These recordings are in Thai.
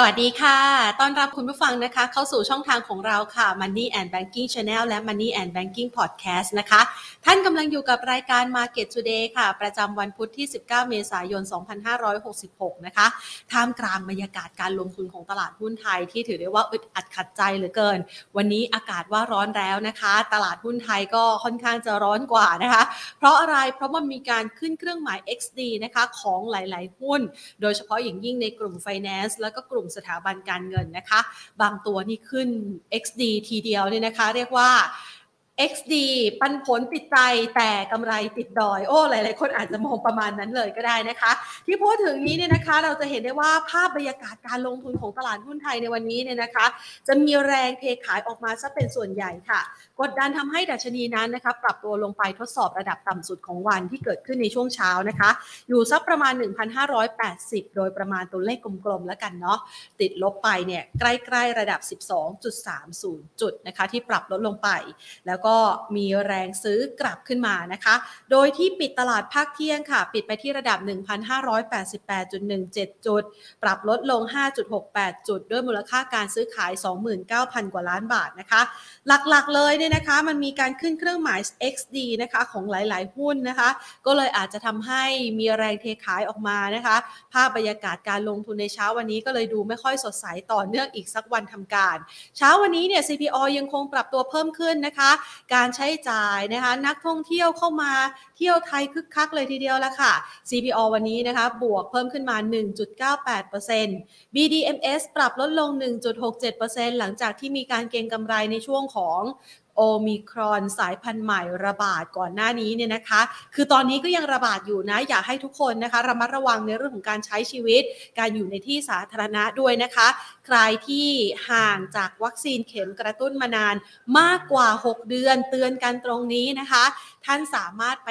สวัสดีค่ะ ต้อนรับคุณผู้ฟังนะคะ เข้าสู่ช่องทางของเราค่ะ Money and Banking Channel และ Money and Banking Podcast นะคะ ท่านกำลังอยู่กับรายการ Market Today ค่ะ ประจำวันพุธที่ 19 เมษายน 2566 นะคะ ท่ามกลางบรรยากาศการลงทุนของตลาดหุ้นไทยที่ถือได้ว่าอึดอัดขัดใจเหลือเกิน วันนี้อากาศว่าร้อนแล้วนะคะ ตลาดหุ้นไทยก็ค่อนข้างจะร้อนกว่านะคะ เพราะอะไร เพราะว่ามีการขึ้นเครื่องหมาย XD นะคะของหลาย ๆ หุ้น โดยเฉพาะอย่างยิ่งในกลุ่ม Finance แล้วก็กลุ่มสถาบันการเงินนะคะ บางตัวนี่ขึ้น XD ทีเดียวเนี่ยนะคะ เรียกว่า XD ปันผลติดใจแต่กำไรติดดอย โอ้ หลาย ๆ คนอาจจะมองประมาณนั้นเลยก็ได้นะคะ ที่พูดถึงนี้เนี่ยนะคะ เราจะเห็นได้ว่าภาพบรรยากาศการลงทุนของตลาดหุ้นไทยในวันนี้เนี่ยนะคะ จะมีแรงเทขายออกมาซะเป็นส่วนใหญ่ค่ะ กดดันทำให้ดัชนีนั้นนะคะปรับตัวลงไปทดสอบระดับต่ำสุดของวันที่เกิดขึ้นในช่วงเช้านะคะ อยู่สักประมาณ 1,580 โดยประมาณตัวเลขกลม ๆ แล้วกันเนาะติดลบไปเนี่ยใกล้ ๆ ระดับ 12.30 จุดนะคะที่ปรับลดลงไปแล้วก็มีแรงซื้อกลับขึ้นมานะคะ โดยที่ปิดตลาดภาคเที่ยงค่ะ ปิดไปที่ระดับ 1,588.17 จุด ปรับลดลง 5.68 จุด ด้วยมูลค่าการซื้อขาย 29,000 กว่าล้านบาทนะคะ หลักๆเลยเนี่ยนะคะ มันมีการขึ้นเครื่องหมาย XD นะคะของหลายๆ หุ้นนะคะ ก็เลยอาจจะทำให้มีแรงเทขายออกมานะคะ ภาพบรรยากาศการลงทุนในเช้าวันนี้ก็เลยดูไม่ค่อยสดใสต่อเนื่องอีกสักวันทำการ เช้าวันนี้เนี่ย CPO ยังคงปรับตัวเพิ่มขึ้นนะคะการใช้จ่ายนะคะนักท่องเที่ยวเข้ามาเที่ยวไทยคึกคักเลยทีเดียวละค่ะ CPO วันนี้นะคะบวกเพิ่มขึ้นมา 1.98% BDMs ปรับลดลง 1.67%หลังจากที่มีการเก็งกำไรในช่วงของ โอมิครอนสายพันธุ์ใหม่ระบาดก่อนหน้านี้เนี่ยนะคะ คือตอนนี้ก็ยังระบาดอยู่นะ อยากให้ทุกคนนะคะระมัดระวังในเรื่องของการใช้ชีวิต การอยู่ในที่สาธารณะด้วยนะคะ ใครที่ห่างจากวัคซีนเข็มกระตุ้นมานานมากกว่า 6 เดือนเตือนกันตรงนี้นะคะ ท่านสามารถไป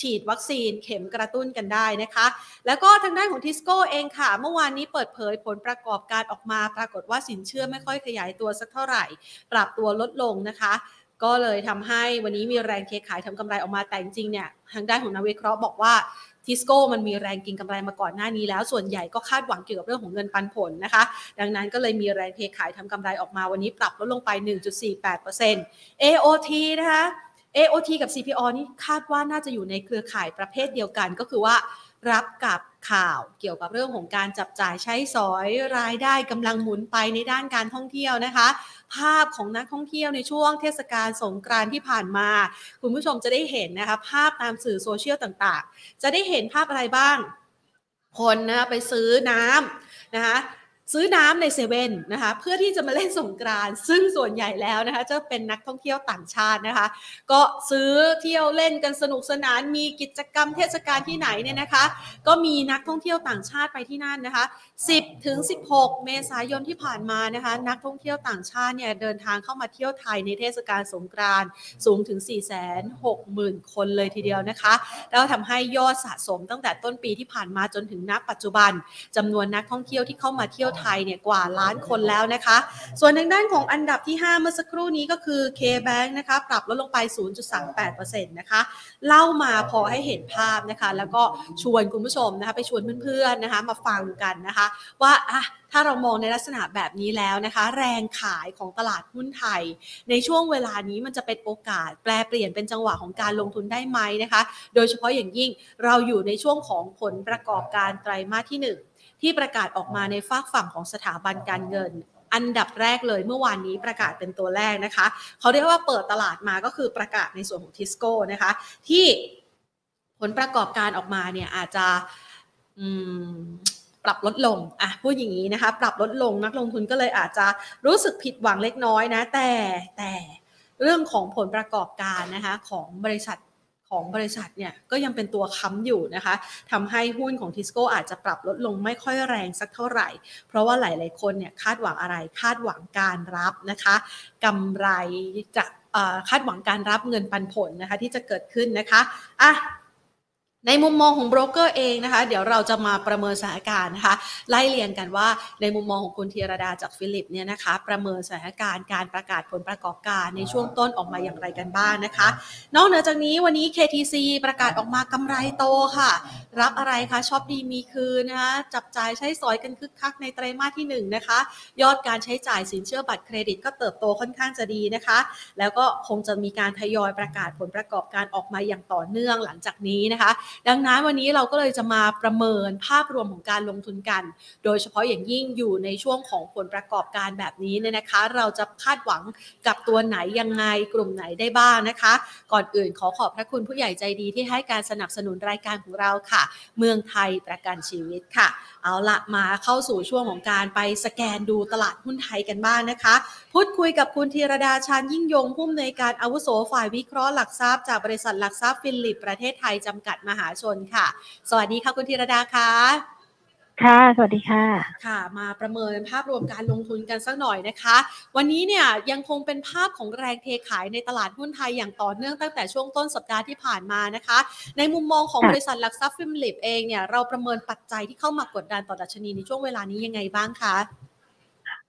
ฉีดวัคซีนเข็มกระตุ้นกันได้นะคะ แล้วก็ทางด้านของทิสโก้เองค่ะ เมื่อวานนี้เปิดเผยผลประกอบการออกมา ปรากฏว่าสินเชื่อไม่ค่อยขยายตัวสักเท่าไหร่ ปรับตัวลดลงนะคะ ก็เลยทำให้วันนี้มีแรงเทขายทำกำไรออกมาแต่จริงๆเนี่ยทางด้านของนักวิเคราะห์บอกว่าทิสโก้มันมีแรงกินกำไรมาก่อนหน้านี้แล้ว ส่วนใหญ่ก็คาดหวังเกี่ยวกับเรื่องของเงินปันผลนะคะ ดังนั้นก็เลยมีแรงเทขายทำกำไรออกมาวันนี้ปรับลดลงไป 1.48% AOT นะคะ AOT กับ CPO นี่คาดว่าน่าจะอยู่ในเครือข่ายประเภทเดียวกันก็คือว่ารับกับข่าวเกี่ยวกับเรื่องของการจับจ่ายใช้สอยรายได้กำลังหมุนไปในด้านการท่องเที่ยวนะคะ ภาพของนักท่องเที่ยวในช่วงเทศกาลสงกรานต์ที่ผ่านมา คุณผู้ชมจะได้เห็นนะคะภาพตามสื่อโซเชียลต่างๆ จะได้เห็นภาพอะไรบ้าง คนนะคะไปซื้อน้ำนะคะ ซื้อน้ำในเซเว่นนะคะเพื่อที่จะมาเล่นสงกรานซึ่งส่วนใหญ่แล้วนะคะจะเป็นนักท่องเที่ยวต่างชาตินะคะ ก็ซื้อเที่ยวเล่นกันสนุกสนานมีกิจกรรมเทศกาลที่ไหนเนี่ยนะคะ ก็มีนักท่องเที่ยวต่างชาติไปที่นั่นนะคะ 10ถึง16 เมษายนที่ผ่านมานะคะ นักท่องเที่ยวต่างชาติเนี่ยเดินทางเข้ามาเที่ยวไทยในเทศกาลสงกรานสูงถึง 460,000 คนเลยทีเดียวนะคะ แล้วทำให้ยอดสะสมตั้งแต่ต้นปีที่ผ่านมาจนถึงณปัจจุบันจำนวนนักท่องเที่ยวที่เข้ามาเที่ยวไทยเนี่ยกว่าล้านคนแล้วนะคะ ส่วนทางด้านของอันดับที่ 5 เมื่อสักครู่นี้ก็คือ K-Bank นะคะปรับลดลงไป 0.38%นะคะเล่ามาพอให้เห็นภาพนะคะ แล้วก็ชวนคุณผู้ชมนะคะไปชวนเพื่อนๆนะคะมาฟังกันนะคะ ว่าอะถ้าเรามองในลักษณะแบบนี้แล้วนะคะ แรงขายของตลาดหุ้นไทย ในช่วงเวลานี้มันจะเป็นโอกาส แปลเปลี่ยนเป็นจังหวะของการลงทุนได้ไหมนะคะ โดยเฉพาะอย่างยิ่งเราอยู่ในช่วงของผลประกอบการไตรมาสที่ 1 ที่ประกาศออกมาในฝากฝั่งของสถาบันการเงิน อันดับแรกเลยเมื่อวานนี้ประกาศเป็นตัวแรกนะคะ เขาเรียกว่าเปิดตลาดมาก็คือประกาศในส่วนของทิสโก้นะคะ ที่ผลประกอบการออกมาเนี่ยอาจจะปรับลดลง อะ พูดอย่างนี้นะคะ ปรับลดลง นักลงทุนก็เลยอาจจะรู้สึกผิดหวังเล็กน้อยนะ แต่ แต่เรื่องของผลประกอบการนะคะของบริษัท ของบริษัทเนี่ยก็ยังเป็นตัวค้ำอยู่นะคะทำให้หุ้นของทิสโก้อาจจะปรับลดลงไม่ค่อยแรงสักเท่าไหร่ เพราะว่าหลาย ๆ คนเนี่ยคาดหวังอะไรคาดหวังการรับนะคะกำไรจะคาดหวังการรับเงินปันผลนะคะที่จะเกิดขึ้นนะคะอะ ในมุมมองของโบรกเกอร์เองนะคะเดี๋ยวเราจะมาประเมินสถานการณ์นะคะไล่เรียงกันว่าในมุมมองของคุณธีรดาจากฟิลิปเนี่ยนะคะประเมินสถานการณ์การประกาศผลประกอบการในช่วงต้นออกมาอย่างไรกันบ้างนะคะ นอกเหนือจากนี้วันนี้ KTC ประกาศออกมากำไรโตค่ะ รับอะไรคะชอบดีมีคืนนะคะจับจ่ายใช้สอยกันคึกคักในไตรมาสที่1นนะคะ ยอดการใช้จ่ายสินเชื่อบัตรเครดิต ก็เติบโตค่อนข้างจะดีนะคะ แล้วก็คงจะมีการทยอยประกาศผลประกอบการออกมาอย่างต่อเนื่องหลังจากนี้นะคะดังนั้นวันนี้เราก็เลยจะมาประเมินภาพรวมของการลงทุนกัน โดยเฉพาะอย่างยิ่งอยู่ในช่วงของผลประกอบการแบบนี้เนี่ยนะคะ เราจะคาดหวังกับตัวไหนยังไงกลุ่มไหนได้บ้างนะคะ ก่อนอื่นขอขอบพระคุณผู้ใหญ่ใจดีที่ให้การสนับสนุนรายการของเราค่ะ เมืองไทยประกันชีวิตค่ะ เอาละมาเข้าสู่ช่วงของการไปสแกนดูตลาดหุ้นไทยกันบ้างนะคะ พูดคุยกับคุณธีรดาชานยิ่งยงผู้อำนวยการอาวุโสฝ่ายวิเคราะห์หลักทรัพย์จากบริษัทหลักทรัพย์ฟิลิปประเทศไทยจำกัดมหาชนค่ะ สวัสดีค่ะคุณธีรดาค่ะค่ะ สวัสดีค่ะ ค่ะ มาประเมินภาพรวมการลงทุนกันสักหน่อยนะคะ วันนี้เนี่ยยังคงเป็นภาพของแรงเทขายในตลาดหุ้นไทยอย่างต่อเนื่องตั้งแต่ช่วงต้นสัปดาห์ที่ผ่านมานะคะ ในมุมมองของค่ะบริษัทหลักทรัพย์ฟิมลิปเองเนี่ยเราประเมินปัจจัยที่เข้ามากดดันต่อดัชนีในช่วงเวลานี้ยังไงบ้างคะ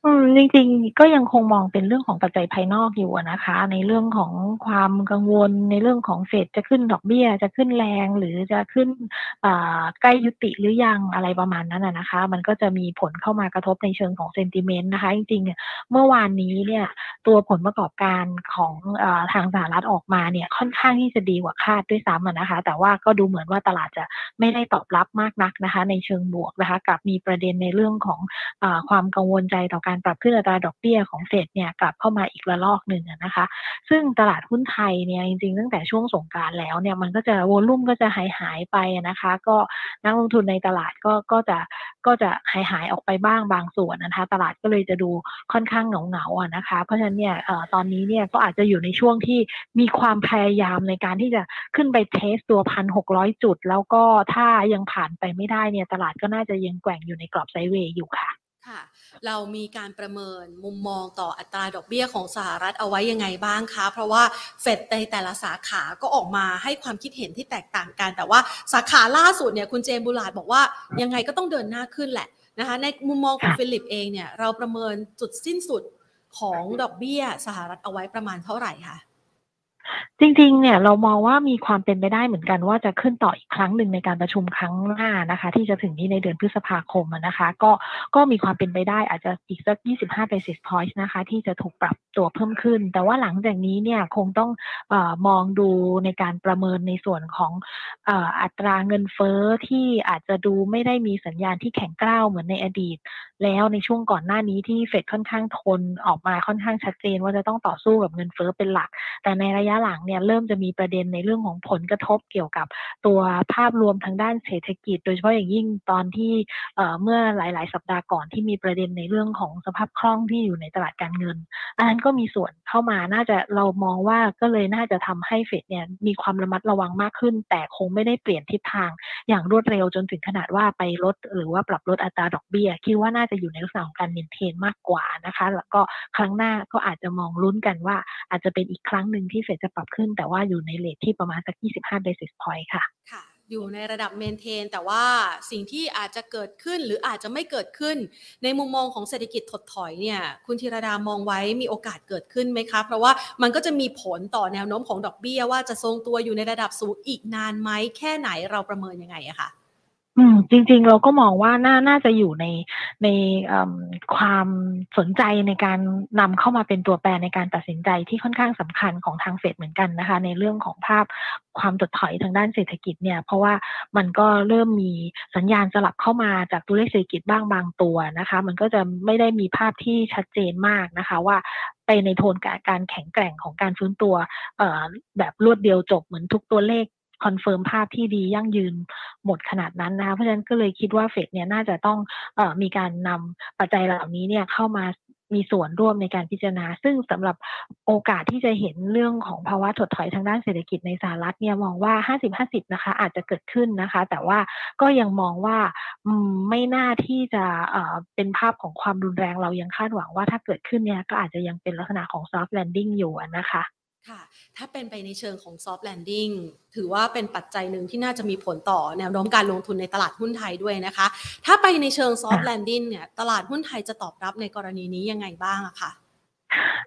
อืม จริง ๆ ก็ยังคงมองเป็นเรื่องของปัจจัยภายนอกอยู่อะนะคะ ในเรื่องของความกังวล ในเรื่องของเฟดจะขึ้นดอกเบี้ย จะขึ้นแรง หรือจะขึ้น อ่า ใกล้ยุติหรือยัง อะไรประมาณนั้นอะนะคะ มันก็จะมีผลเข้ามากระทบในเชิงของ sentiment นะคะ จริง ๆ เนี่ย เมื่อวานนี้เนี่ย ตัวผลประกอบการของ อ่า ทางสหรัฐออกมาเนี่ย ค่อนข้างที่จะดีกว่าคาดด้วยซ้ำอะนะคะ แต่ว่าก็ดูเหมือนว่าตลาดจะไม่ได้ตอบรับมากนักนะคะ ในเชิงบวกนะคะ กับมีประเด็นในเรื่องของ อ่า ความกังวลใจต่อการปรับขึ้นอัตราดอกเบี้ยของเฟดเนี่ยกลับเข้ามาอีกระลอกหนึ่งนะคะ ซึ่งตลาดหุ้นไทยเนี่ยจริงๆ ตั้งแต่ช่วงสงกานต์แล้วเนี่ยมันก็จะวอลุ่มก็จะหายหายไปนะคะ ก็นักลงทุนในตลาดก็ก็จะก็จะหายหายออกไปบ้างบางส่วนนะคะ ตลาดก็เลยจะดูค่อนข้างเหงาๆอะนะคะ เพราะฉะนั้นเนี่ยตอนนี้เนี่ยก็อาจจะอยู่ในช่วงที่มีความพยายามในการที่จะขึ้นไปเทสตัว1,600จุด แล้วก็ถ้ายังผ่านไปไม่ได้เนี่ยตลาดก็น่าจะยังแกว่งอยู่ในกรอบไซด์เวย์อยู่ค่ะ ค่ะ เรามีการประเมินมุมมองต่ออัตราดอกเบี้ยของสหรัฐเอาไว้ยังไงบ้างคะ เพราะว่าเฟดในแต่ละสาขาก็ออกมาให้ความคิดเห็นที่แตกต่างกัน แต่ว่าสาขาล่าสุดเนี่ยคุณเจมบุลาดบอกว่ายังไงก็ต้องเดินหน้าขึ้นแหละนะคะ ในมุมมองของฟิลิปเองเนี่ยเราประเมินจุดสิ้นสุดของดอกเบี้ยสหรัฐเอาไว้ประมาณเท่าไหร่คะ จริงๆ เนี่ยเรามองว่ามีความเป็นไปได้เหมือนกันว่าจะขึ้นต่ออีกครั้งหนึ่งในการประชุมครั้งหน้านะคะ ที่จะถึงนี้ในเดือนพฤษภาคมนะคะ ก็ก็มีความเป็นไปได้อาจจะอีกสัก 25 basis points นะคะ ที่จะถูกปรับตัวเพิ่มขึ้น แต่ว่าหลังจากนี้เนี่ยคงต้องอมองดูในการประเมินในส่วนของอออัตราเงินเฟ้อที่อาจจะดูไม่ได้มีสัญญาณที่แข็งกร้าวเหมือนในอดีต แล้วในช่วงก่อนหน้านี้ที่เฟดค่อนข้างทนออกมาค่อนข้างชัดเจน ว่าจะต้องต่อสู้กับเงินเฟ้อเป็นหลัก แต่ในระยะหลังเนี่ยเริ่มจะมีประเด็นในเรื่องของผลกระทบเกี่ยวกับตัวภาพรวมทางด้านเศรษฐกิจ โดยเฉพาะอย่างยิ่งตอนที่เมื่อหลาย ๆ สัปดาห์ก่อนที่มีประเด็นในเรื่องของสภาพคล่องที่อยู่ในตลาดการเงิน อันนั้นก็มีส่วนเข้ามาน่าจะเรามองว่าก็เลยน่าจะทำให้เฟดเนี่ยมีความระมัดระวังมากขึ้น แต่คงไม่ได้เปลี่ยนทิศทางอย่างรวดเร็วจนถึงขนาดว่าไปลด หรือว่าปรับลดอัตราดอกเบี้ย คิดว่าน่าจะอยู่ในลักษณะของการเมนเทนมากกว่านะคะ แล้วก็ครั้งหน้าก็อาจจะมองลุ้นกันว่าอาจจะเป็นอีกครั้งหนึ่งที่เฟดจะปรับขึ้น แต่ว่าอยู่ในเลทที่ประมาณสัก 25 basis point ค่ะ ค่ะ อยู่ในระดับเมนเทน แต่ว่าสิ่งที่อาจจะเกิดขึ้นหรืออาจจะไม่เกิดขึ้น ในมุมมองของเศรษฐกิจถดถอยเนี่ยคุณธีรดามองไว้มีโอกาสเกิดขึ้นไหมคะ เพราะว่ามันก็จะมีผลต่อแนวโน้มของดอกเบี้ยว่าจะทรงตัวอยู่ในระดับสูงอีกนานไหมแค่ไหนเราประเมินยังไงอะคะ อืมจริงๆเราก็มองว่าน่าน่าจะอยู่ในในความสนใจในการนำเข้ามาเป็นตัวแปรในการตัดสินใจที่ค่อนข้างสำคัญของทางเฟดเหมือนกันนะคะ ในเรื่องของภาพความถดถอยทางด้านเศรษฐกิจเนี่ยเพราะว่ามันก็เริ่มมีสัญญาณสลับเข้ามาจากตัวเลขเศรษฐกิจบ้างบางตัวนะคะ มันก็จะไม่ได้มีภาพที่ชัดเจนมากนะคะว่าไปในโทนการแข็งแกร่งของการฟื้นตัวแบบรวดเดียวจบเหมือนทุกตัวเลข confirm ภาพที่ดียั่งยืนหมดขนาดนั้นนะคะเพราะฉะนั้นก็เลยคิดว่าเฟดเนี่ยน่าจะต้องอมีการนำปัจจัยเหล่านี้เนี่ยเข้ามามีส่วนร่วมในการพิจารณา ซึ่งสำหรับโอกาสที่จะเห็นเรื่องของภาวะถดถอยทางด้านเศรษฐกิจในสหรัฐเนี่ยมองว่า 50-50 นะคะ อาจจะเกิดขึ้นนะคะ แต่ว่าก็ยังมองว่าไม่น่าที่จะเป็นภาพของความรุนแรงเรายังคาดหวังว่าถ้าเกิดขึ้นเนี่ยก็อาจจะยังเป็นลักษณะของ soft landing อยู่นะคะ ค่ะ ถ้าเป็นไปในเชิงของ soft landing ถือว่าเป็นปัจจัยหนึ่งที่น่าจะมีผลต่อแนวโน้มการลงทุนในตลาดหุ้นไทยด้วยนะคะ ถ้าไปในเชิง soft landing เนี่ย ตลาดหุ้นไทยจะตอบรับในกรณีนี้ยังไงบ้างอะคะ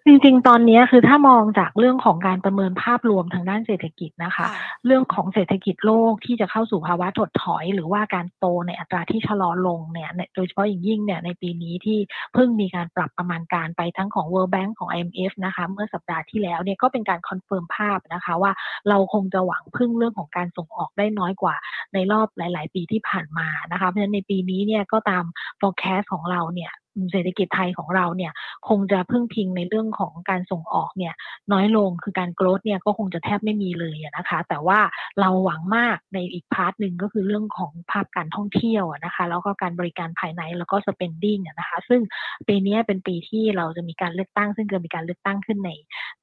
จริงๆ ตอนนี้คือถ้ามองจากเรื่องของการประเมินภาพรวมทางด้านเศรษฐกิจนะคะค่ะเรื่องของเศรษฐกิจโลกที่จะเข้าสู่ภาวะถดถอย หรือว่าการโตในอัตราที่ชะลอลงเนี่ยในโดยเฉพาะอย่างยิ่งเนี่ยในปีนี้ที่เพิ่งมีการปรับประมาณการไปทั้งของ World Bank ของ IMF นะคะเมื่อสัปดาห์ที่แล้วเนี่ยก็เป็นการ confirm ภาพนะคะว่าเราคงจะหวังพึ่งเรื่องของการส่งออกได้น้อยกว่าในรอบหลาย ๆ ปีที่ผ่านมานะคะเพราะฉะนั้นในปีนี้เนี่ยก็ตาม forecast ของเราเนี่ย เศรษฐกิจไทยของเราเนี่ยคงจะพึ่งพิงในเรื่องของการส่งออกเนี่ยน้อยลงคือการ growth เนี่ยก็คงจะแทบไม่มีเลยนะคะ แต่ว่าเราหวังมากในอีกพาร์ทหนึ่งก็คือเรื่องของภาพการท่องเที่ยวนะคะแล้วก็การบริการภายในแล้วก็ spending นะคะซึ่งปีนี้เป็นปีที่เราจะมีการเลือกตั้ง ซึ่งจะมีการเลือกตั้งขึ้นใน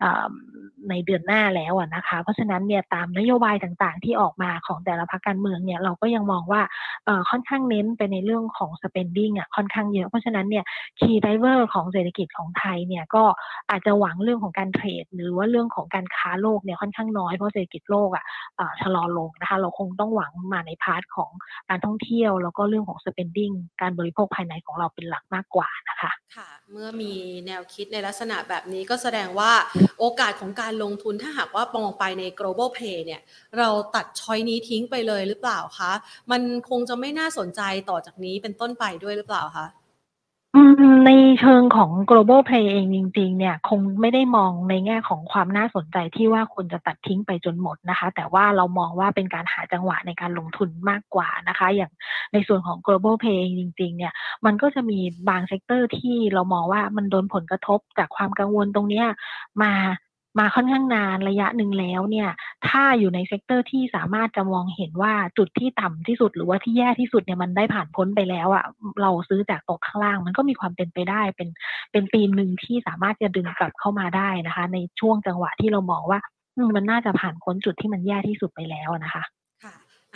อ่าในเดือนหน้าแล้วอะนะคะเพราะฉะนั้นเนี่ยตามนโยบายต่างๆ ที่ออกมาของแต่ละพรรคการเมืองเนี่ยเราก็ยังมองว่าเออค่อนข้างเน้นไปในเรื่องของ spending อะค่อนข้างเยอะเพราะฉะนั้นเนี่ย key driver ของเศรษฐกิจของไทยเนี่ยก็อาจจะหวังเรื่องของการ trade หรือว่าเรื่องของการค้าโลกเนี่ยค่อนข้างน้อยเพราะเศรษฐกิจโลกอะอ่าชะลอลงนะคะเราคงต้องหวังมาใน part ของการท่องเที่ยว แล้วก็เรื่องของ spending การบริโภคภายในของเราเป็นหลักมากกว่านะคะค่ะเมื่อมีแนวคิดในลักษณะแบบนี้ก็แสดงว่าโอกาสของการลงทุนถ้าหากว่ามองไปใน global play เนี่ยเราตัด choice นี้ทิ้งไปเลยหรือเปล่าคะ มันคงจะไม่น่าสนใจต่อจากนี้เป็นต้นไปด้วยหรือเปล่าคะ ในเชิงของ global play เองจริง ๆ เนี่ย คงไม่ได้มองในแง่ของความน่าสนใจที่ว่าควรจะตัดทิ้งไปจนหมดนะคะ แต่ว่าเรามองว่าเป็นการหาจังหวะในการลงทุนมากกว่านะคะ อย่างในส่วนของ global play เองจริง ๆ เนี่ย มันก็จะมีบาง sector ที่เรามองว่ามันโดนผลกระทบจากความกังวลตรงนี้มา มาค่อนข้างนานระยะหนึ่งแล้วเนี่ย ถ้าอยู่ใน sector ที่สามารถจะมองเห็นว่าจุดที่ต่ำที่สุด หรือว่าที่แย่ที่สุดเนี่ยมันได้ผ่านพ้นไปแล้วอะเราซื้อจากตกข้างล่าง มันก็มีความเป็นไปได้เป็นเป็นธีมหนึ่งที่สามารถจะดึงกลับเข้ามาได้นะคะ ในช่วงจังหวะที่เรามองว่ามันน่าจะผ่านพ้นจุดที่มันแย่ที่สุดไปแล้วนะคะ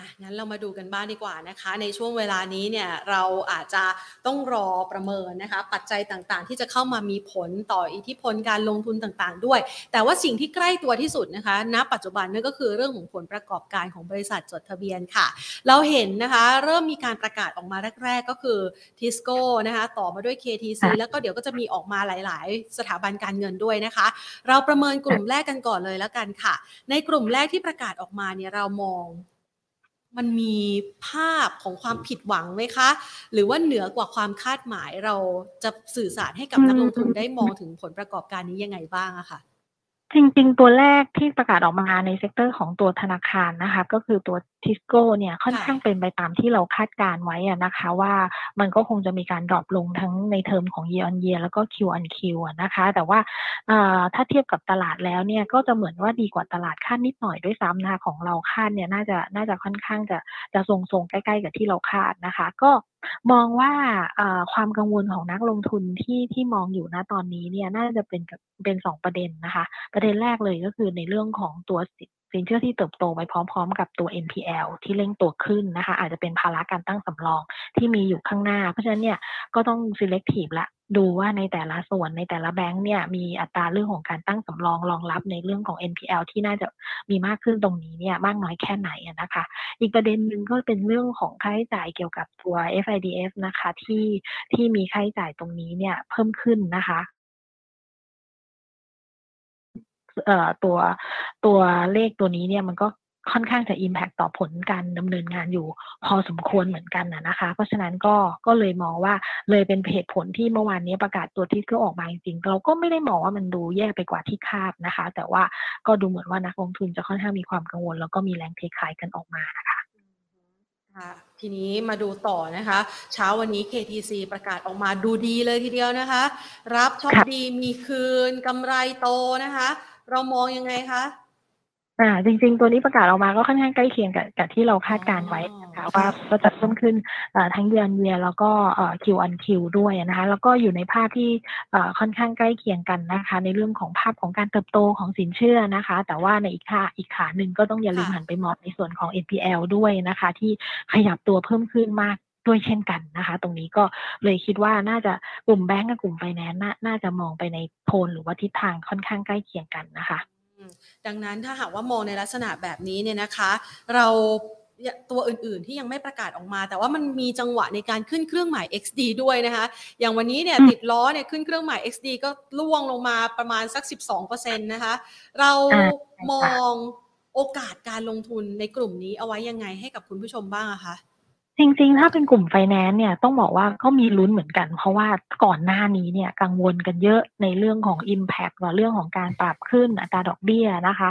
อะงั้นเรามาดูกันบ้างดีกว่านะคะ ในช่วงเวลานี้เนี่ยเราอาจจะต้องรอประเมินนะคะ ปัจจัยต่างๆ ที่จะเข้ามามีผลต่ออิทธิพลการลงทุนต่างๆ ด้วย แต่ว่าสิ่งที่ใกล้ตัวที่สุดนะคะ ณ ปัจจุบันนั่นก็คือเรื่องของผลประกอบการของบริษัทจดทะเบียนค่ะ เราเห็นนะคะเริ่มมีการประกาศออกมาแรก ๆ ก็คือทิสโก้นะคะต่อมาด้วย KTC ค่ะแล้วก็เดี๋ยวก็จะมีออกมาหลาย ๆ สถาบันการเงินด้วยนะคะ เราประเมินกลุ่มแรกกันก่อนเลยแล้วกันค่ะ ในกลุ่มแรกที่ประกาศออกมาเนี่ยเรามอง มันมีภาพของความผิดหวังไหมคะ หรือว่าเหนือกว่าความคาดหมายเราจะสื่อสารให้กับอืมนักลงทุนได้มองถึงผลประกอบการนี้ยังไงบ้างอะค่ะจริงๆ ตัวแรกที่ประกาศออกมาใน sector ของตัวธนาคารนะคะ ก็คือตัว ทิสโก้เนี่ยค่อนค่ะข้างเป็นไปตามที่เราคาดการณ์ไว้อะนะคะว่ามันก็คงจะมีการ drop ลงทั้งในเทอมของ year on year แล้วก็ Q on Q อะนะคะ แต่ว่าเอ่อถ้าเทียบกับตลาดแล้วเนี่ยก็จะเหมือนว่าดีกว่าตลาดคาดนิดหน่อยด้วยซ้ำนะคะของเราคาดเนี่ยน่าจะน่าจะค่อนข้างจะจะทรงๆใกล้ๆกับที่เราคาดนะคะ ก็มองว่าเอ่อความกังวลของนักลงทุนที่ที่มองอยู่ณตอนนี้เนี่ยน่าจะเป็นกับเป็นสองประเด็นนะคะ ประเด็นแรกเลยก็คือในเรื่องของตัว สินเชื่อที่เติบโตไปพร้อมๆ กับตัว NPL ที่เร่งตัวขึ้นนะคะ อาจจะเป็นภาระการตั้งสำรองที่มีอยู่ข้างหน้า เพราะฉะนั้นเนี่ยก็ต้อง selective ละดูว่าในแต่ละส่วนในแต่ละแบงก์เนี่ยมีอัตราเรื่องของการตั้งสำรองรองรับในเรื่องของ NPL ที่น่าจะมีมากขึ้นตรงนี้เนี่ยมากน้อยแค่ไหนนะคะ อีกประเด็นหนึ่งก็เป็นเรื่องของค่าใช้จ่ายเกี่ยวกับตัว FIDF นะคะที่ที่มีค่าใช้จ่ายตรงนี้เนี่ยเพิ่มขึ้นนะคะ ตัวตัวเลขตัวนี้เนี่ยมันก็ค่อนข้างจะ impact ต่อผลการดำเนินงานอยู่พอสมควรเหมือนกันนะนะคะ เพราะฉะนั้นก็ก็เลยมองว่าเลยเป็นเหตุผลที่เมื่อวานนี้ประกาศตัวที่ก็ออกมาจริงๆเราก็ไม่ได้มองว่ามันดูแย่ไปกว่าที่คาดนะคะ แต่ว่าก็ดูเหมือนว่านักลงทุนจะค่อนข้างมีความกังวล แล้วก็มีแรงเทขายกันออกมานะคะค่ะทีนี้มาดูต่อนะคะ เช้าวันนี้ KTC ประกาศออกมาดูดีเลยทีเดียวนะคะ รับช็อปครับดีมีคืนกำไรโตนะคะ เรามองยังไงคะอ่าจริง ๆ ตัวนี้ประกาศออกมาก็ค่อนข้างใกล้เคียงกับกับที่เราคาดการไว้นะคะอ๋อว่าก็จะเพิ่มขึ้นเอ่อทั้งเดือนเวียแล้วก็เอ่อ Q on Q ด้วยนะคะแล้วก็อยู่ในภาพที่เอ่อค่อนข้างใกล้เคียงกันนะคะ ในเรื่องของภาพของการเติบโตของสินเชื่อนะคะ แต่ว่าในอีกขาอีกขาหนึ่งก็ต้องอย่าลืมค่ะหันไปมองในส่วนของ NPL ด้วยนะคะ ที่ขยับตัวเพิ่มขึ้นมาก ด้วยเช่นกันนะคะ ตรงนี้ก็เลยคิดว่าน่าจะกลุ่มแบงก์กับกลุ่มไฟแนนซ์น่าน่าจะมองไปในโทนหรือว่าทิศทางค่อนข้างใกล้เคียงกันนะคะอือืมดังนั้นถ้าหากว่ามองในลักษณะแบบนี้เนี่ยนะคะ เราตัวอื่นๆที่ยังไม่ประกาศออกมา แต่ว่ามันมีจังหวะในการขึ้นเครื่องหมาย XD ด้วยนะคะ อย่างวันนี้เนี่ยอืมติดล้อเนี่ยขึ้นเครื่องหมาย XD ก็ล่วงลงมาประมาณสัก 12%นะคะ เราอ่าใช่ค่ะมองโอกาสการลงทุนในกลุ่มนี้เอาไว้ยังไงให้กับคุณผู้ชมบ้างอะคะ จริงๆ ถ้าเป็นกลุ่มไฟแนนซ์เนี่ยต้องบอกว่าก็มีลุ้นเหมือนกัน เพราะว่าก่อนหน้านี้เนี่ยกังวลกันเยอะในเรื่องของ Impact กับเรื่องของการปรับขึ้นอัตราดอกเบี้ยนะคะ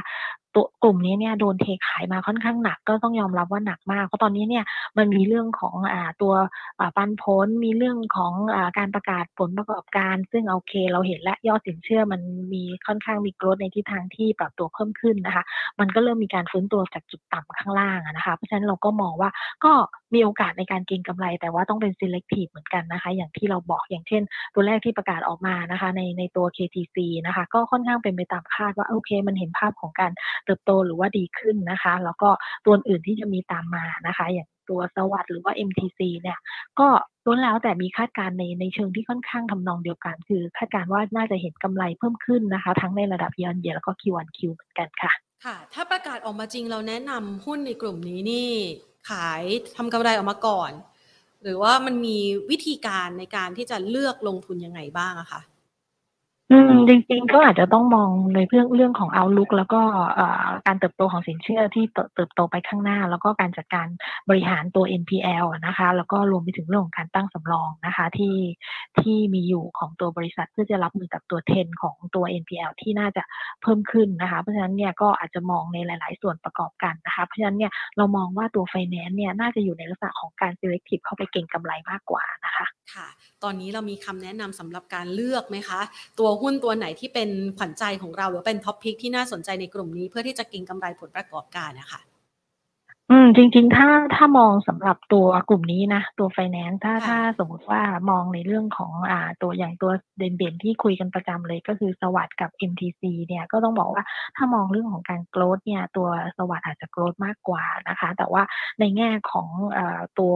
ตัวกลุ่มนี้เนี่ยโดนเทขายมาค่อนข้างหนักก็ต้องยอมรับว่าหนักมาก เพราะตอนนี้เนี่ยมันมีเรื่องของอ่าตัวปันผลมีเรื่องของอ่าการประกาศผลประกอบการ ซึ่งโอเค เราเห็นและยอดสินเชื่อมันมีค่อนข้างมีกรธในทิศทางที่ปรับตัวเพิ่มขึ้นนะคะ มันก็เริ่มมีการฟื้นตัวจากจุดต่ำข้างล่างนะคะเพราะฉะนั้นเราก็มองว่าก็มีโอกาสในการเก็งกำไร แต่ว่าต้องเป็น selective เหมือนกันนะคะ อย่างที่เราบอกอย่างเช่น ตัวแรกที่ประกาศออกมานะคะ ในในตัว KTC นะคะ ก็ค่อนข้างเป็นไปตามคาดว่าโอเค มันเห็นภาพของการเติบโตหรือว่าดีขึ้นนะคะ แล้วก็ตัวอื่นที่จะมีตามมานะคะ อย่างตัวสวัสด์หรือว่า MTC เนี่ย ก็ล้วนแล้วแต่มีคาดการณ์ในในเชิงที่ค่อนข้างทำนองเดียวกัน คือคาดการณ์ว่าน่าจะเห็นกำไรเพิ่มขึ้นนะคะ ทั้งในระดับ year on year แล้วก็ Q on Q เหมือนกันค่ะ ค่ะ ถ้าประกาศออกมาจริงเราแนะนำหุ้นในกลุ่มนี้นี่ ขายทำกำไรออกมาก่อน หรือว่ามันมีวิธีการในการที่จะเลือกลงทุนยังไงบ้างอะคะ อืม จริง ๆ ก็อาจจะต้องมองในเรื่อง เรื่องของ outlook แล้วก็ เอ่อ การเติบโตของสินเชื่อที่เติบ เติบโตไปข้างหน้า แล้วก็การจัดการบริหารตัว NPL อะนะคะ แล้วก็รวมไปถึงเรื่องของการตั้งสำรองนะคะ ที่ ที่มีอยู่ของตัวบริษัท เพื่อจะรับมือกับตัวเทรนของตัว NPL ที่น่าจะเพิ่มขึ้นนะคะ เพราะฉะนั้นเนี่ยก็อาจจะมองในหลาย ๆ ส่วนประกอบกันนะคะ เพราะฉะนั้นเนี่ยเรามองว่าตัว finance เนี่ยน่าจะอยู่ในลักษณะของการ selective เข้าไปเก็งกำไรมากกว่านะคะ ค่ะ ตอนนี้เรามีคำแนะนำสำหรับการเลือกไหมคะ ตัวหุ้นตัวไหนที่เป็นขวัญใจของเรา หรือเป็นท็อปพิกที่น่าสนใจในกลุ่มนี้เพื่อที่จะกินกำไรผลประกอบการนะคะ อืม จริง ๆ ถ้าถ้ามองสำหรับตัวกลุ่มนี้นะ ตัว finance ถ้าค่ะ ถ้าสมมติว่ามองในเรื่องของอ่าตัวอย่างตัวเด่นๆที่คุยกันประจำเลยก็คือสวัสด์กับ MTC เนี่ยก็ต้องบอกว่าถ้ามองเรื่องของการ growth เนี่ยตัวสวัสด์อาจจะ growth มากกว่านะคะ แต่ว่าในแง่ของเอ่อตัว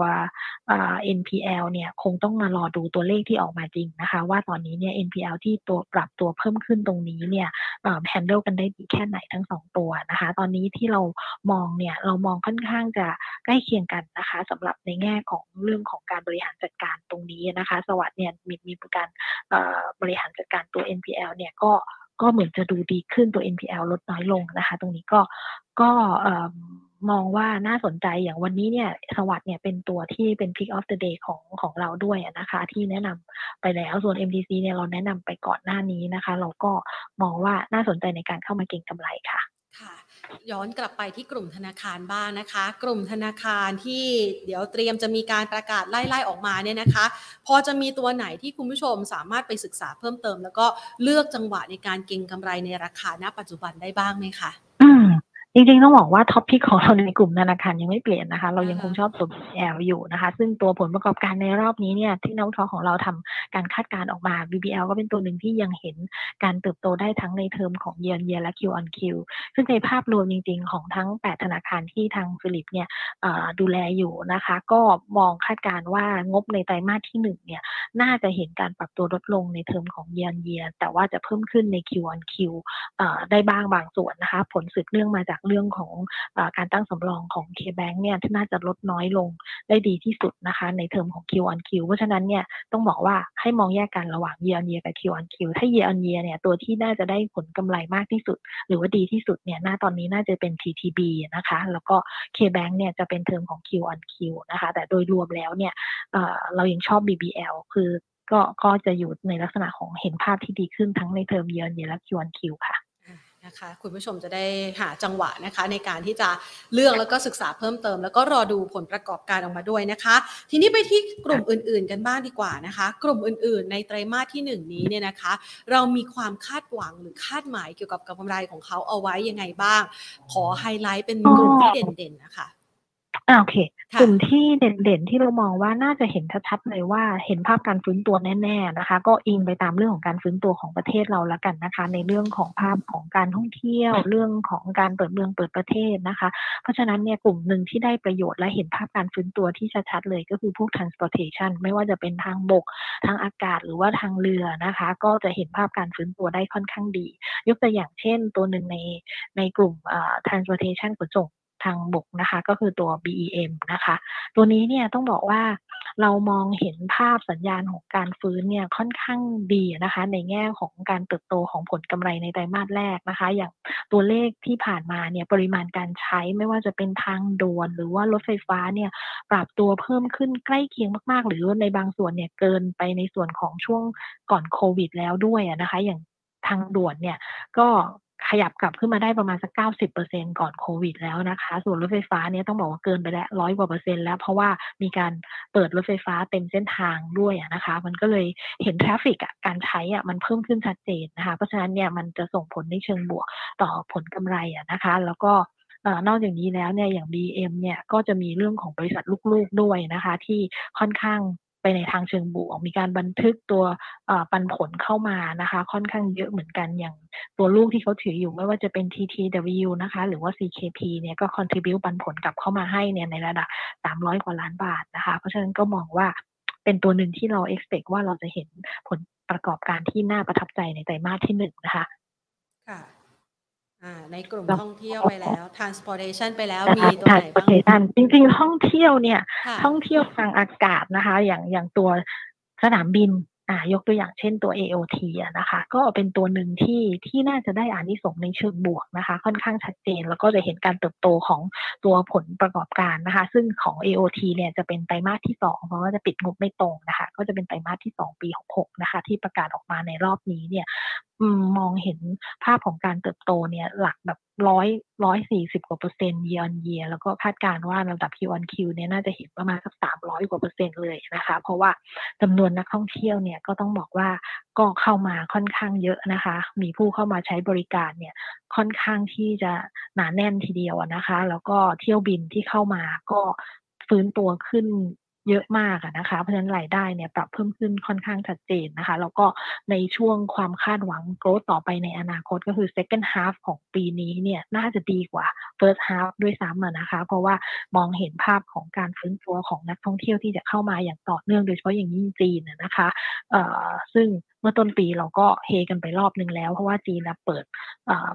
อ่า NPL เนี่ยคงต้องมารอดูตัวเลขที่ออกมาจริงนะคะ ว่าตอนนี้เนี่ย NPL ที่ตัวปรับตัวเพิ่มขึ้นตรงนี้เนี่ยเอ่อ handle กันได้ดีแค่ไหนทั้งสองตัวนะคะ ตอนนี้ที่เรามองเนี่ยเรามองค่อนข้างจะใกล้เคียงกันนะคะสำหรับในแง่ของเรื่องของการบริหารจัดการตรงนี้นะคะ สวัสด์เนี่ยมีมีการบริหารจัดการตัว NPL เนี่ยก็ก็เหมือนจะดูดีขึ้นตัว NPL ลดน้อยลงนะคะ ตรงนี้ก็ก็มองว่าน่าสนใจอย่างวันนี้เนี่ยสวัสด์เนี่ยเป็นตัวที่เป็น pick of the day ของของเราด้วยนะคะ ที่แนะนำไปแล้วส่วน MTC เนี่ยเราแนะนำไปก่อนหน้านี้นะคะ เราก็มองว่าน่าสนใจในการเข้ามาเก็งกำไรค่ะ ย้อนกลับไปที่กลุ่มธนาคารบ้างนะคะ กลุ่มธนาคารที่เดี๋ยวเตรียมจะมีการประกาศไล่ๆออกมาเนี่ยนะคะ พอจะมีตัวไหนที่คุณผู้ชมสามารถไปศึกษาเพิ่มเติม แล้วก็เลือกจังหวะในการเก็งกำไรในราคาณปัจจุบันได้บ้างไหมคะอื จริงๆ ต้องบอกว่า top pick ของเราในกลุ่มธนาคารยังไม่เปลี่ยนนะคะ เรายังอ่าคงชอบตัว BBL อยู่นะคะ ซึ่งตัวผลประกอบการในรอบนี้เนี่ยที่นักวิเคราะห์ของเราทำการคาดการณ์ออกมา BBL ก็เป็นตัวหนึ่งที่ยังเห็นการเติบโตได้ทั้งในเทอมของ year on year และ Q on Q ซึ่งในภาพรวมจริงๆ ของทั้ง 8 ธนาคารที่ทางฟิลิปเนี่ยเอ่อดูแลอยู่นะคะ ก็มองคาดการณ์ว่างบในไตรมาสที่หนึ่งเนี่ยน่าจะเห็นการปรับตัวลดลงในเทอมของ year on year แต่ว่าจะเพิ่มขึ้นใน Q on Q เอ่อได้บ้างบางส่วนนะคะ ผลสืบเนื่องมาจากเรื่องของอการตั้งสำรองของ K-Bank เนี่ยที่น่าจะลดน้อยลงได้ดีที่สุดนะคะในเทอมของ Q on Q เพราะฉะนั้นเนี่ยต้องบอกว่าให้มองแยกกันระหว่าง year on year กับ Q on Q ถ้า year on year เนี่ยตัวที่น่าจะได้ผลกำไรมากที่สุด หรือว่าดีที่สุดเนี่ยหน้าตอนนี้น่าจะเป็น TTB นะคะ แล้วก็ K-Bank เนี่ยจะเป็นเทอมของ Q on Q นะคะ แต่โดยรวมแล้วเนี่ยเอ่อเรายังชอบ BBL คือก็ก็จะอยู่ในลักษณะของเห็นภาพที่ดีขึ้นทั้งในเทอม year on year และ Q on Q ค่ะ นะคะคุณผู้ชมจะได้หาจังหวะนะคะในการที่จะเลือกแล้วก็ศึกษาเพิ่มเติม แล้วก็รอดูผลประกอบการออกมาด้วยนะคะ ทีนี้ไปที่กลุ่มอื่น ๆ กันบ้างดีกว่านะคะ กลุ่มอื่น ๆ ในไตรมาสที่หนึ่งนี้เนี่ยนะคะ เรามีความคาดหวังหรือคาดหมายเกี่ยวกับกำไรของเขาเอาไว้ยังไงบ้าง ขอไฮไลท์เป็นกลุ่มที่เด่น ๆ นะคะ อ่าโอเคค่ะกลุ่มที่เด่นๆที่เรามองว่าน่าจะเห็นชัดๆเลยว่าเห็นภาพการฟื้นตัวแน่ๆนะคะ ก็อิงไปตามเรื่องของการฟื้นตัวของประเทศเราละกันนะคะ ในเรื่องของภาพของการท่องเที่ยวเรื่องของการเปิดเมืองเปิดประเทศนะคะ เพราะฉะนั้นเนี่ยกลุ่มหนึ่งที่ได้ประโยชน์และเห็นภาพการฟื้นตัวที่ชัดๆเลยก็คือพวก transportation ไม่ว่าจะเป็นทางบกทางอากาศหรือว่าทางเรือนะคะ ก็จะเห็นภาพการฟื้นตัวได้ค่อนข้างดี ยกตัวอย่างเช่น ตัวหนึ่งในในกลุ่มเอ่อ transportation ขนส่ง ทางบกนะคะ ก็คือตัว BEM นะคะ ตัวนี้เนี่ยต้องบอกว่าเรามองเห็นภาพสัญญาณของการฟื้นเนี่ยค่อนข้างดีนะคะ ในแง่ของการเติบโตของผลกำไรในไตรมาสแรกนะคะ อย่างตัวเลขที่ผ่านมาเนี่ยปริมาณการใช้ไม่ว่าจะเป็นทางด่วนหรือว่ารถไฟฟ้าเนี่ยปรับตัวเพิ่มขึ้นใกล้เคียงมากๆ หรือในบางส่วนเนี่ยเกินไปในส่วนของช่วงก่อนโควิดแล้วด้วยนะคะ อย่างทางด่วนเนี่ยก็ ขยับกลับขึ้นมาได้ประมาณสัก90%ก่อนโควิดแล้วนะคะ ส่วนรถไฟฟ้าเนี่ยต้องบอกว่าเกินไปแล้วร้อยกว่าเปอร์เซ็นต์แล้ว เพราะว่ามีการเปิดรถไฟฟ้าเต็มเส้นทางด้วยนะคะ มันก็เลยเห็นทราฟฟิกอะการใช้อะมันเพิ่มขึ้นชัดเจนนะคะ เพราะฉะนั้นเนี่ยมันจะส่งผลในเชิงบวกต่อผลกำไรอะนะคะ แล้วก็นอกจากนี้แล้วเนี่ยอย่าง BM เนี่ยก็จะมีเรื่องของบริษัทลูกๆด้วยนะคะ ที่ค่อนข้าง ไปในทางเชิงบวก มีการบันทึกตัวปันผลเข้ามานะคะ ค่อนข้างเยอะเหมือนกันอย่างตัวลูกที่เขาถืออยู่ไม่ว่าจะเป็น TTW นะคะ หรือว่า CKP เนี่ยก็ contribute ปันผลกลับเข้ามาให้เนี่ยในระดับ 300 กว่าล้านบาทนะคะ เพราะฉะนั้นก็มองว่าเป็นตัวหนึ่งที่เรา expect ว่าเราจะเห็นผลประกอบการที่น่าประทับใจในไตรมาสที่หนึ่งนะคะ ค่ะ อ่าในกลุ่มแล้วท่องเที่ยวไปแล้ว transportation ไปแล้วนะมีคะตัวไหนบ้าง transportation จริงๆท่องเที่ยวเนี่ยค่ะท่องเที่ยวทางอากาศนะคะ อย่างอย่างตัวสนามบินอ่ายกตัวอย่างเช่นตัว AOT อะนะคะ ก็เป็นตัวหนึ่งที่ที่น่าจะได้อานิสงส์ในเชิงบวกนะคะ ค่อนข้างชัดเจน แล้วก็จะเห็นการเติบโตของตัวผลประกอบการนะคะ ซึ่งของ AOT เนี่ยจะเป็นไตรมาสที่สองเพราะว่าจะปิดงบไม่ตรงนะคะ ก็จะเป็นไตรมาสที่สองปี 66 นะคะ ที่ประกาศออกมาในรอบนี้เนี่ยอืมองเห็นภาพของการเติบโตเนี่ยหลักแบบร้อยร้อยสี่สิบกว่าเปอร์เซ็นต์ year on year แล้วก็คาดการณ์ว่าระดับ Q on Q เนี่ยน่าจะเห็นประมาณสักสามร้อยกว่าเปอร์เซ็นต์เลยนะคะ เพราะว่าจำนวนนักท่องเที่ยวเนี่ยก็ต้องบอกว่าก็เข้ามาค่อนข้างเยอะนะคะ มีผู้เข้ามาใช้บริการเนี่ยค่อนข้างที่จะหนาแน่นทีเดียวนะคะ แล้วก็เที่ยวบินที่เข้ามาก็ฟื้นตัวขึ้น เยอะมากนะคะ เพราะฉะนั้นรายได้เนี่ยปรับเพิ่มขึ้นค่อนข้างชัดเจนนะคะ แล้วก็ในช่วงความคาดหวัง growth ต่อไปในอนาคตก็คือ second half ของปีนี้เนี่ยน่าจะดีกว่า first half ด้วยซ้ำนะคะ เพราะว่ามองเห็นภาพของการฟื้นตัวของนักท่องเที่ยวที่จะเข้ามาอย่างต่อเนื่องโดยเฉพาะอย่างยิ่งจีนนะคะเออซึ่ง มื่อต้นปีเราก็เฮกันไปรอบหนึ่งแล้ว เพราะว่าจีนเปิด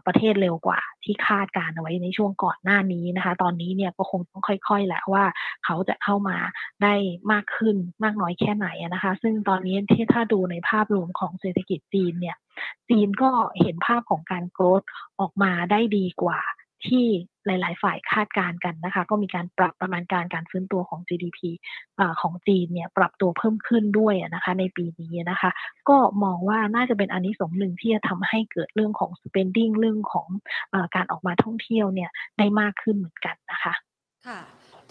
ประเทศเร็วกว่าที่คาดการณ์เอาไว้ในช่วงก่อนหน้านี้นะคะ ตอนนี้เนี่ยก็คงต้องค่อยๆแหละว่าเขาจะเข้ามาได้มากขึ้นมากน้อยแค่ไหนนะคะ ซึ่งตอนนี้ที่ถ้าดูในภาพรวมของเศรษฐกิจจีนเนี่ยจีนก็เห็นภาพของการโกรธออกมาได้ดีกว่าที่ หลาย ๆ ฝ่ายคาดการณ์กันนะคะ ก็มีการปรับประมาณการการฟื้นตัวของ GDP อ่าของจีนเนี่ยปรับตัวเพิ่มขึ้นด้วยอะนะคะ ในปีนี้นะคะ ก็มองว่าน่าจะเป็นอันนี้สงส์หนึ่งที่จะทำให้เกิดเรื่องของ spending เรื่องของเออการออกมาท่องเที่ยวเนี่ยได้มากขึ้นเหมือนกันนะคะค่ะ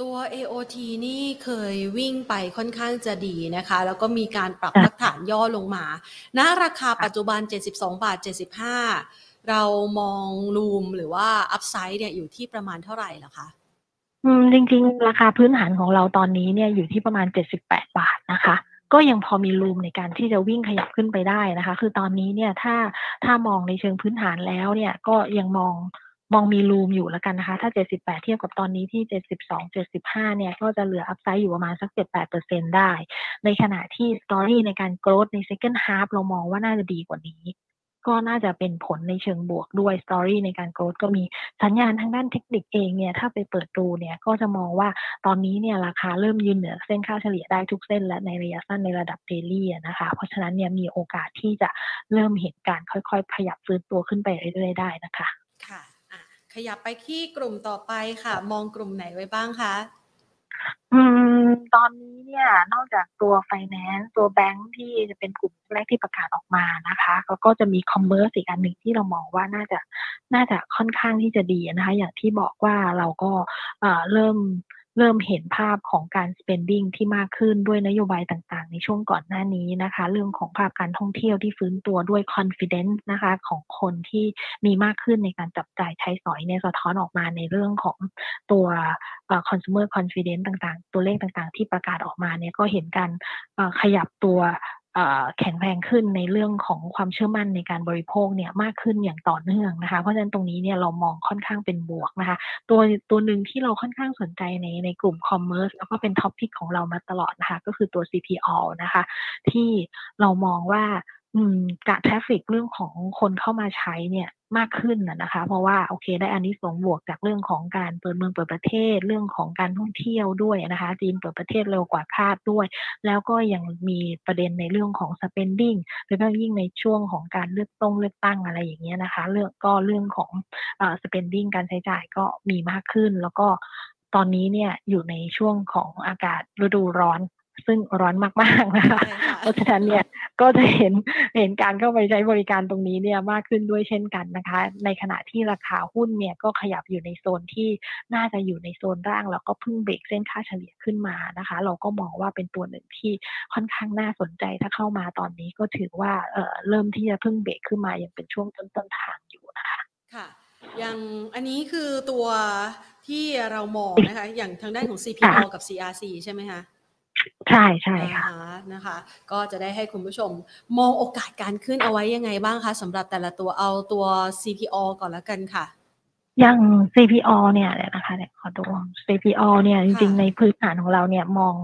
ตัว AOT นี่เคยวิ่งไปค่อนข้างจะดีนะคะ แล้วก็มีการปรับค่ะพักฐานย่อลงมาณราคาปัจจุบัน 72 บาท 75 เรามองรูมหรือว่าอัพไซด์เนี่ยอยู่ที่ประมาณเท่าไหร่หรอคะอืมจริงๆ ราคาพื้นฐานของเราตอนนี้เนี่ยอยู่ที่ประมาณ 78 บาทนะคะ ก็ยังพอมีรูมในการที่จะวิ่งขยับขึ้นไปได้นะคะ คือตอนนี้เนี่ยถ้าถ้ามองในเชิงพื้นฐานแล้วเนี่ยก็ยังมองมองมี room อยู่แล้วกันนะคะ ถ้า 78 เทียบกับตอนนี้ที่ 72 75 เนี่ย ก็จะเหลือ upside อยู่ประมาณสัก 7-8%ได้ ในขณะที่ story ในการ growth ใน second half เรามองว่าน่าจะดีกว่านี้ ก็น่าจะเป็นผลในเชิงบวกด้วย story ในการ growth ก็มีสัญญาณทางด้านเทคนิคเองเนี่ยถ้าไปเปิดดูเนี่ยก็จะมองว่าตอนนี้เนี่ยราคาเริ่มยืนเหนือเส้นค่าเฉลี่ยได้ทุกเส้น และในระยะสั้นในระดับ daily นะคะเพราะฉะนั้นเนี่ยมีโอกาสที่จะเริ่มเห็นการค่อยๆ ขยับฟื้นตัวขึ้นไปเรื่อยๆได้นะคะ ค่ะขยับไปที่กลุ่มต่อไปค่ะ มองกลุ่มไหนไว้บ้างคะ อืม ตอนนี้เนี่ย นอกจากตัวไฟแนนซ์ตัวแบงค์ที่จะเป็นกลุ่มแรกที่ประกาศออกมานะคะแล้วก็จะมี commerce อีกอันหนึ่งที่เรามองว่าน่าจะน่าจะค่อนข้างที่จะดีนะคะ อย่างที่บอกว่าเราก็เอ่อเริ่ม เริ่มเห็นภาพของการ spending ที่มากขึ้นด้วยนโยบายต่างๆ ในช่วงก่อนหน้านี้นะคะ เรื่องของภาพการท่องเที่ยวที่ฟื้นตัวด้วย confidence นะคะของคนที่มีมากขึ้นในการจับจ่ายใช้สอยเนี่ยสะท้อนออกมาในเรื่องของตัว consumer confidence ต่างๆ ตัวเลขต่างๆ ที่ประกาศออกมาเนี่ยก็เห็นการขยับตัว แข็งแรงขึ้นในเรื่องของความเชื่อมั่นในการบริโภคเนี่ยมากขึ้นอย่างต่อเนื่องนะคะ เพราะฉะนั้นตรงนี้เนี่ยเรามองค่อนข้างเป็นบวกนะคะ ตัวตัวหนึ่งที่เราค่อนข้างสนใจในในกลุ่ม commerce แล้วก็เป็น top pick ของเรามาตลอดนะคะ ก็คือตัว CPALL นะคะ ที่เรามองว่า กะทราฟิกเรื่องของคนเข้ามาใช้เนี่ยมากขึ้นนะคะ เพราะว่าโอเคได้อันนี้สงบวกจากเรื่องของการเปิดเมืองเปิดประเทศเรื่องของการท่องเที่ยวด้วยนะคะจีนเปิดประเทศเร็วกว่าคาดด้วย แล้วก็ยังมีประเด็นในเรื่องของ spending โดยเฉพาะยิ่งในช่วงของการเลือกต้องเลือกตั้งอะไรอย่างเงี้ยนะคะ เรื่องก็เรื่องของเอ่อ spending การใช้จ่ายก็มีมากขึ้น แล้วก็ตอนนี้เนี่ยอยู่ในช่วงของอากาศฤดูร้อน ซึ่งร้อนมากๆนะคะเพราะฉะนั้นเนี่ยก็จะเห็นเห็นการเข้าไปใช้บริการตรงนี้เนี่ยมากขึ้นด้วยเช่นกันนะคะ ในขณะที่ราคาหุ้นเนี่ยก็ขยับอยู่ในโซนที่น่าจะอยู่ในโซนร่าง แล้วก็เพิ่งเบรกเส้นค่าเฉลี่ยขึ้นมานะคะ เราก็มองว่าเป็นตัวหนึ่งที่ค่อนข้างน่าสนใจถ้าเข้ามาตอนนี้ก็ถือว่าเอ่อเริ่มที่จะเพิ่งเบรกขึ้นมายังเป็นช่วงต้นต้นทางอยู่นะคะค่ะอย่างอันนี้คือตัวที่เรามองนะคะ อย่างทางด้านของ CPO กับ CRC ใช่ไหมคะ ใช่ใช่ค่ะอ่าฮนะคะ ก็จะได้ให้คุณผู้ชมมองโอกาสการขึ้นเอาไว้ยังไงบ้างคะสำหรับแต่ละตัวเอาตัว CPO ก่อนแล้วกันค่ะอย่าง CPO เนี่ยเดี๋ยวนะคะเดี๋ยวขอดู CPO เนี่ยจริงค่ะๆในพื้นฐานของเราเนี่ยมอง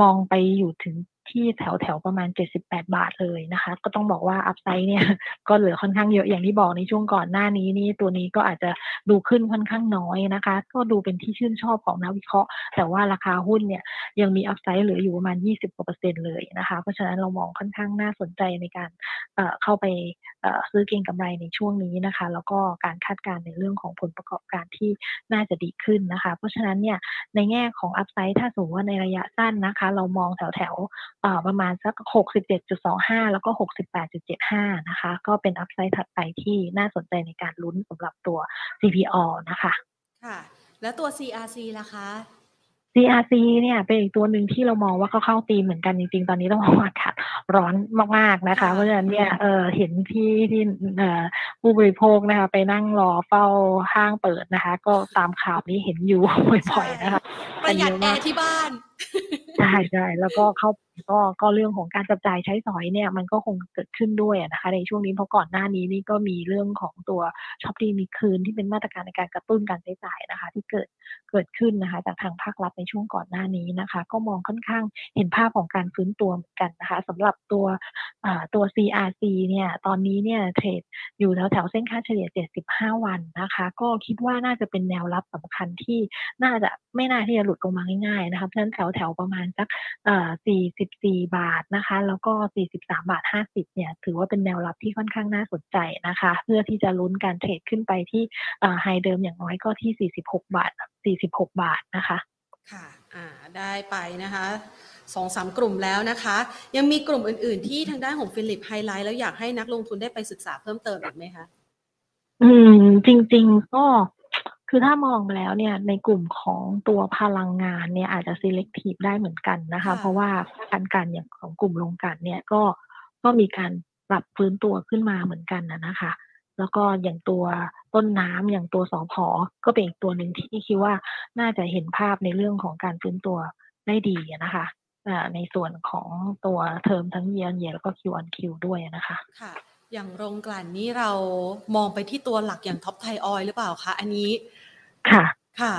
มองไปอยู่ถึง ที่แถวแถวประมาณ 78 บาทเลยนะคะ ก็ต้องบอกว่าอัพไซด์เนี่ยก็เหลือค่อนข้างเยอะอย่างที่บอกในช่วงก่อนหน้านี้นี่ตัวนี้ก็อาจจะดูขึ้นค่อนข้างน้อยนะคะ ก็ดูเป็นที่ชื่นชอบของนักวิเคราะห์ แต่ว่าราคาหุ้นเนี่ยยังมีอัพไซด์เหลืออยู่ประมาณ 20กว่าเปอร์เซ็นต์เลยนะคะ เพราะฉะนั้นเรามองค่อนข้างน่าสนใจในการเเข้าไปซื้อเก็งกำไรในช่วงนี้นะคะ แล้วก็การคาดการณ์ในเรื่องของผลประกอบการที่น่าจะดีขึ้นนะคะ เพราะฉะนั้นเนี่ยในแง่ของอัพไซด์ถ้าสมมติว่าในระยะสั้นนะคะ เรามองแถวแถวประมาณสัก 67.25 แล้วก็ 68.75 นะคะ ก็เป็นอัพไซด์ถัดไปที่น่าสนใจในการลุ้นสำหรับตัว CPO นะคะ ค่ะ แล้วตัว CRC ล่ะคะ CRC เนี่ยเป็นอีกตัวหนึ่งที่เรามองว่าเขาเข้าธีมเหมือนกันจริงๆ ตอนนี้ต้องบอกว่าอากาศร้อนมากๆนะคะค่ะเพราะฉะนั้นเนี่ยเออเห็นที่ที่เอ่อผู้บริโภคนะคะไปนั่งรอเฝ้าห้างเปิดนะคะ ก็ตามข่าวนี้เห็นอยู่บ่อยๆนะคะประหยัดอันแอเยอะมากร์ที่บ้าน ใช่ใช่แล้วก็เข้าก็ก็เรื่องของการจับจ่ายใช้สอยเนี่ย มันก็คงเกิดขึ้นด้วยนะคะ ในช่วงนี้เพราะก่อนหน้านี้นี่ก็มีเรื่องของตัวช็อปดีมีคืนที่เป็นมาตรการในการกระตุ้นการใช้จ่ายนะคะ ที่เกิดเกิดขึ้นนะคะ จากทางภาครัฐในช่วงก่อนหน้านี้นะคะ ก็มองค่อนข้างเห็นภาพของการฟื้นตัวเหมือนกันนะคะสำหรับตัวตัว CRC เนี่ยตอนนี้เนี่ยเทรดอยู่แถวแถวเส้นค่าเฉลี่ย 75 วันนะคะ ก็คิดว่าน่าจะเป็นแนวรับสำคัญที่น่าจะไม่น่าที่จะหลุดลงมาง่ายๆนะคะเพราะฉะนั้นแถวแถวๆประมาณสักเอ่อ44บาทนะคะ แล้วก็43บาท50เนี่ย ถือว่าเป็นแนวรับที่ค่อนข้างน่าสนใจนะคะ เพื่อที่จะลุ้นการ trade ขึ้นไปที่เอ่อ high เดิมอย่างน้อยก็ที่46บาท46บาทนะคะ ค่ะ อ่า ได้ไปนะคะสองสามกลุ่มแล้วนะคะ ยังมีกลุ่มอื่น ๆ ที่ทางด้านของฟิลิปไฮไลท์แล้วอยากให้นักลงทุนได้ไปศึกษาเพิ่มเติมอีกไหมคะ อืม จริง ๆ ก็ คือถ้ามองแล้วเนี่ยในกลุ่มของตัวพลังงานเนี่ยอาจจะ selective ได้เหมือนกันนะคะค่ะเพราะว่าการกันอย่างของกลุ่มโรงกลั่นเนี่ยก็ก็มีการปรับฟื้นตัวขึ้นมาเหมือนกันน่ะนะคะ แล้วก็อย่างตัวต้นน้ำอย่างตัวสผก็เป็นอีกตัวหนึ่งที่คิดว่าน่าจะเห็นภาพในเรื่องของการฟื้นตัวได้ดีอะนะคะอ่าในส่วนของตัวเทอมทั้ง year on year แล้วก็ Q on Q ด้วยอะนะคะค่ะอย่างโรงกลั่นนี่เรามองไปที่ตัวหลักอย่าง TOP ไทยออยล์หรือเปล่าคะ อันนี้ ค่ะ ค่ะ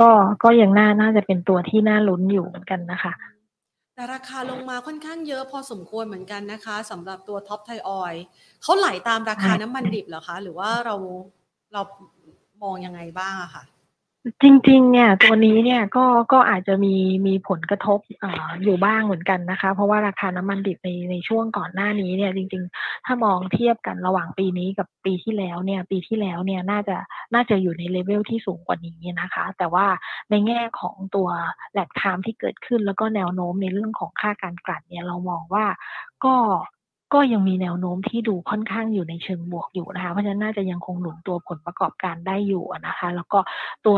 ก็ก็ยังน่าน่าจะเป็นตัวที่น่าลุ้นอยู่เหมือนกันนะคะ แต่ราคาลงมาค่อนข้างเยอะพอสมควรเหมือนกันนะคะสำหรับตัว TOP ไทยออยล์เขาไหลตามราคาใช่น้ำมันดิบเหรอคะ หรือว่าเราเรามองยังไงบ้างอะค่ะ จริง ๆ เนี่ย ตัวนี้เนี่ยก็ก็อาจจะมีมีผลกระทบออยู่บ้างเหมือนกันนะคะ เพราะว่าราคาน้ำมันดิบในในช่วงก่อนหน้านี้เนี่ย จริง ๆ ถ้ามองเทียบกันระหว่างปีนี้กับปีที่แล้วเนี่ย ปีที่แล้วเนี่ยน่าจะน่าจะอยู่ในเลเวลที่สูงกว่านี้นะคะ แต่ว่าในแง่ของตัว lag time ที่เกิดขึ้นแล้วก็แนวโน้มในเรื่องของค่าการกลั่นเนี่ยเรามองว่าก็ ก็ยังมีแนวโน้มที่ดูค่อนข้างอยู่ในเชิงบวกอยู่นะคะ เพราะฉะนั้นน่าจะยังคงหนุนตัวผลประกอบการได้อยู่นะคะ แล้วก็ตัว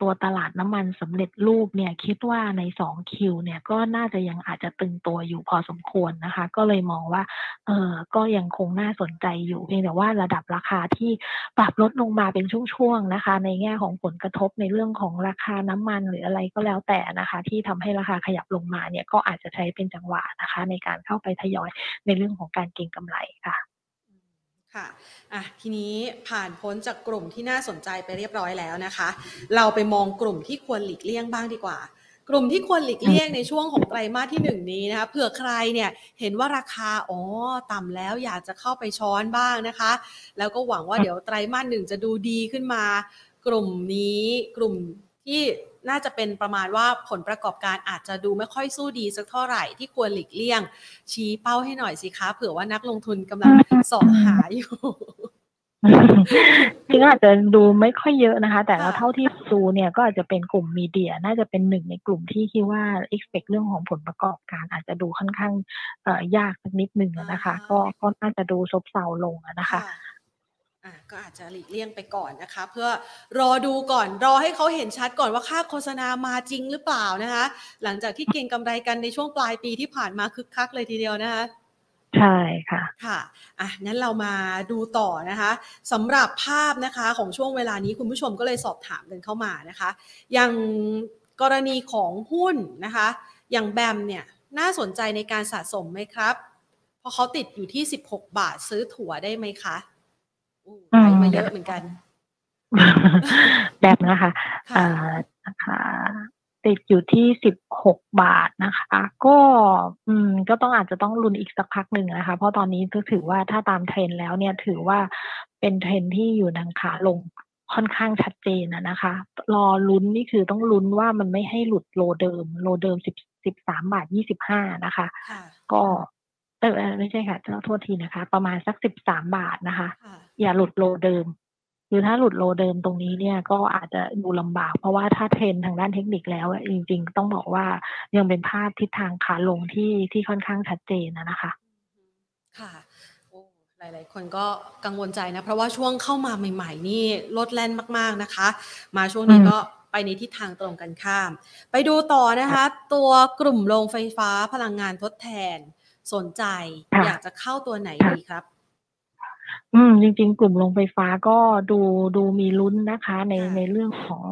ตัวตลาดน้ำมันสำเร็จรูปเนี่ยคิดว่าใน2คิวเนี่ยก็น่าจะยังอาจจะตึงตัวอยู่พอสมควรนะคะ ก็เลยมองว่าเออก็ยังคงน่าสนใจอยู่เพียงแต่ว่าระดับราคาที่ปรับลดลงมาเป็นช่วงๆนะคะ ในแง่ของผลกระทบในเรื่องของราคาน้ำมันหรืออะไรก็แล้วแต่นะคะ ที่ทำให้ราคาขยับลงมาเนี่ยก็อาจจะใช้เป็นจังหวะนะคะ ในการเข้าไปทยอยในเรื่องของการเก็งกำไรค่ะ ค่ะอะทีนี้ผ่านพ้นจากกลุ่มที่น่าสนใจไปเรียบร้อยแล้วนะคะ เราไปมองกลุ่มที่ควรหลีกเลี่ยงบ้างดีกว่า กลุ่มที่ควรหลีกเลี่ยงในช่วงของไตรมาสที่หนึ่งนี้นะคะเผื่อใครเนี่ยเห็นว่าราคาอ๋อต่ำแล้วอยากจะเข้าไปช้อนบ้างนะคะ แล้วก็หวังว่าเดี๋ยวไตรมาสหนึ่งจะดูดีขึ้นมา กลุ่มนี้กลุ่มที่ น่าจะเป็นประมาณว่าผลประกอบการอาจจะดูไม่ค่อยสู้ดีสักเท่าไหร่ที่ควรหลีกเลี่ยง ชี้เป้าให้หน่อยสิคะเผื่อว่านักลงทุนกำลังส่องหาอยู่จริงๆอาจจะดูไม่ค่อยเยอะนะคะ แต่ค่ะเท่าที่ดูเนี่ยก็อาจจะเป็นกลุ่มมีเดีย น่าจะเป็นหนึ่งในกลุ่มที่คิดว่า expect เรื่องของผลประกอบการ อาจจะดูค่อนข้างเอ่อยากสักนิดหนึ่งอะนะคะ ก็ก็น่าจะดูซบเซาลงอะนะคะ อะก็อาจจะหลีกเลี่ยงไปก่อนนะคะ เพื่อรอดูก่อนรอให้เขาเห็นชัดก่อนว่าค่าโฆษณามาจริงหรือเปล่านะคะ หลังจากที่เก็งกำไรกันในช่วงปลายปีที่ผ่านมาคึกคักเลยทีเดียวนะคะใช่ค่ะค่ะอะงั้นเรามาดูต่อนะคะสำหรับภาพนะคะของช่วงเวลานี้คุณผู้ชมก็เลยสอบถามกันเข้ามานะคะ อย่างกรณีของหุ้นนะคะ อย่างแบมเนี่ยน่าสนใจในการสะสมไหมครับ เพราะเขาติดอยู่ที่ 16 บาทซื้อถั่วได้ไหมคะอู้อืม ไปมาเยอะเหมือนกัน แบบนะคะค่ะเอ่อนะคะติดอยู่ที่สิบหกบาทนะคะ ก็อืมก็ต้องอาจจะต้องลุ้นอีกสักพักหนึ่งนะคะ เพราะตอนนี้ก็ถือว่าถ้าตามเทรนด์แล้วเนี่ยถือว่าเป็นเทรนด์ที่อยู่ทางขาลงค่อนข้างชัดเจนนะนะคะ รอลุ้นนี่คือต้องลุ้นว่ามันไม่ให้หลุด low เดิม low เดิมสิบสิบสามบาทยี่สิบห้านะคะค่ะก็ เออเออไม่ใช่ค่ะโทษทีนะคะ ประมาณสักสิบสามบาทนะคะค่ะอย่าหลุด low เดิมคือถ้าหลุดโลเดิมตรงนี้เนี่ยก็อาจจะดูลำบาก เพราะว่าถ้าเทรนทางด้านเทคนิคแล้วอะจริง ๆ ต้องบอกว่ายังเป็นภาพทิศทางขาลงที่ที่ค่อนข้างชัดเจนนะนะคะ ค่ะโอ้หลาย ๆ คนก็กังวลใจนะ เพราะว่าช่วงเข้ามาใหม่ ๆ นี่ลดแล่นมาก ๆ นะคะ มาช่วงนี้อืมก็ไปในทิศทางตรงกันข้าม ไปดูต่อนะคะ ตัวกลุ่มโรงไฟฟ้าพลังงานทดแทน สนใจค่ะอยากจะเข้าตัวไหนค่ะดีครับ อืม จริง ๆ กลุ่มโรงไฟฟ้าก็ดูดูมีลุ้นนะคะ ในค่ะในเรื่องของ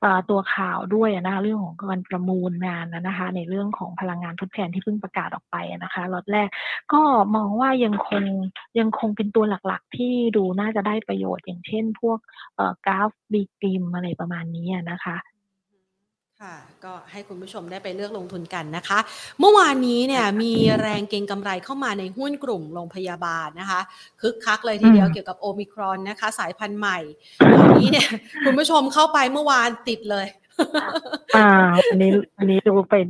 เออตัวข่าวด้วยอะนะคะเรื่องของการประมูลงานนะนะคะ ในเรื่องของพลังงานทดแทนที่เพิ่งประกาศออกไปอะนะคะล็อตแรกก็มองว่ายังคงยังคงเป็นตัวหลักๆ ที่ดูน่าจะได้ประโยชน์อย่างเช่น พวกเอ่อกราฟบีกริมอะไรประมาณนี้อะนะคะ ค่ะก็ให้คุณผู้ชมได้ไปเลือกลงทุนกันนะคะ เมื่อวานนี้เนี่ยมีแรงเก็งกำไรเข้ามาในหุ้นกลุ่มโรงพยาบาลนะคะคึกคักเลยทีเดียวอืมเกี่ยวกับโอมิครอนนะคะ สายพันธุ์ใหม่ตอนนี้เนี่ยคุณผู้ชมเข้าไปเมื่อวานติดเลย อ่าอันนี้อันนี้ดูเป็น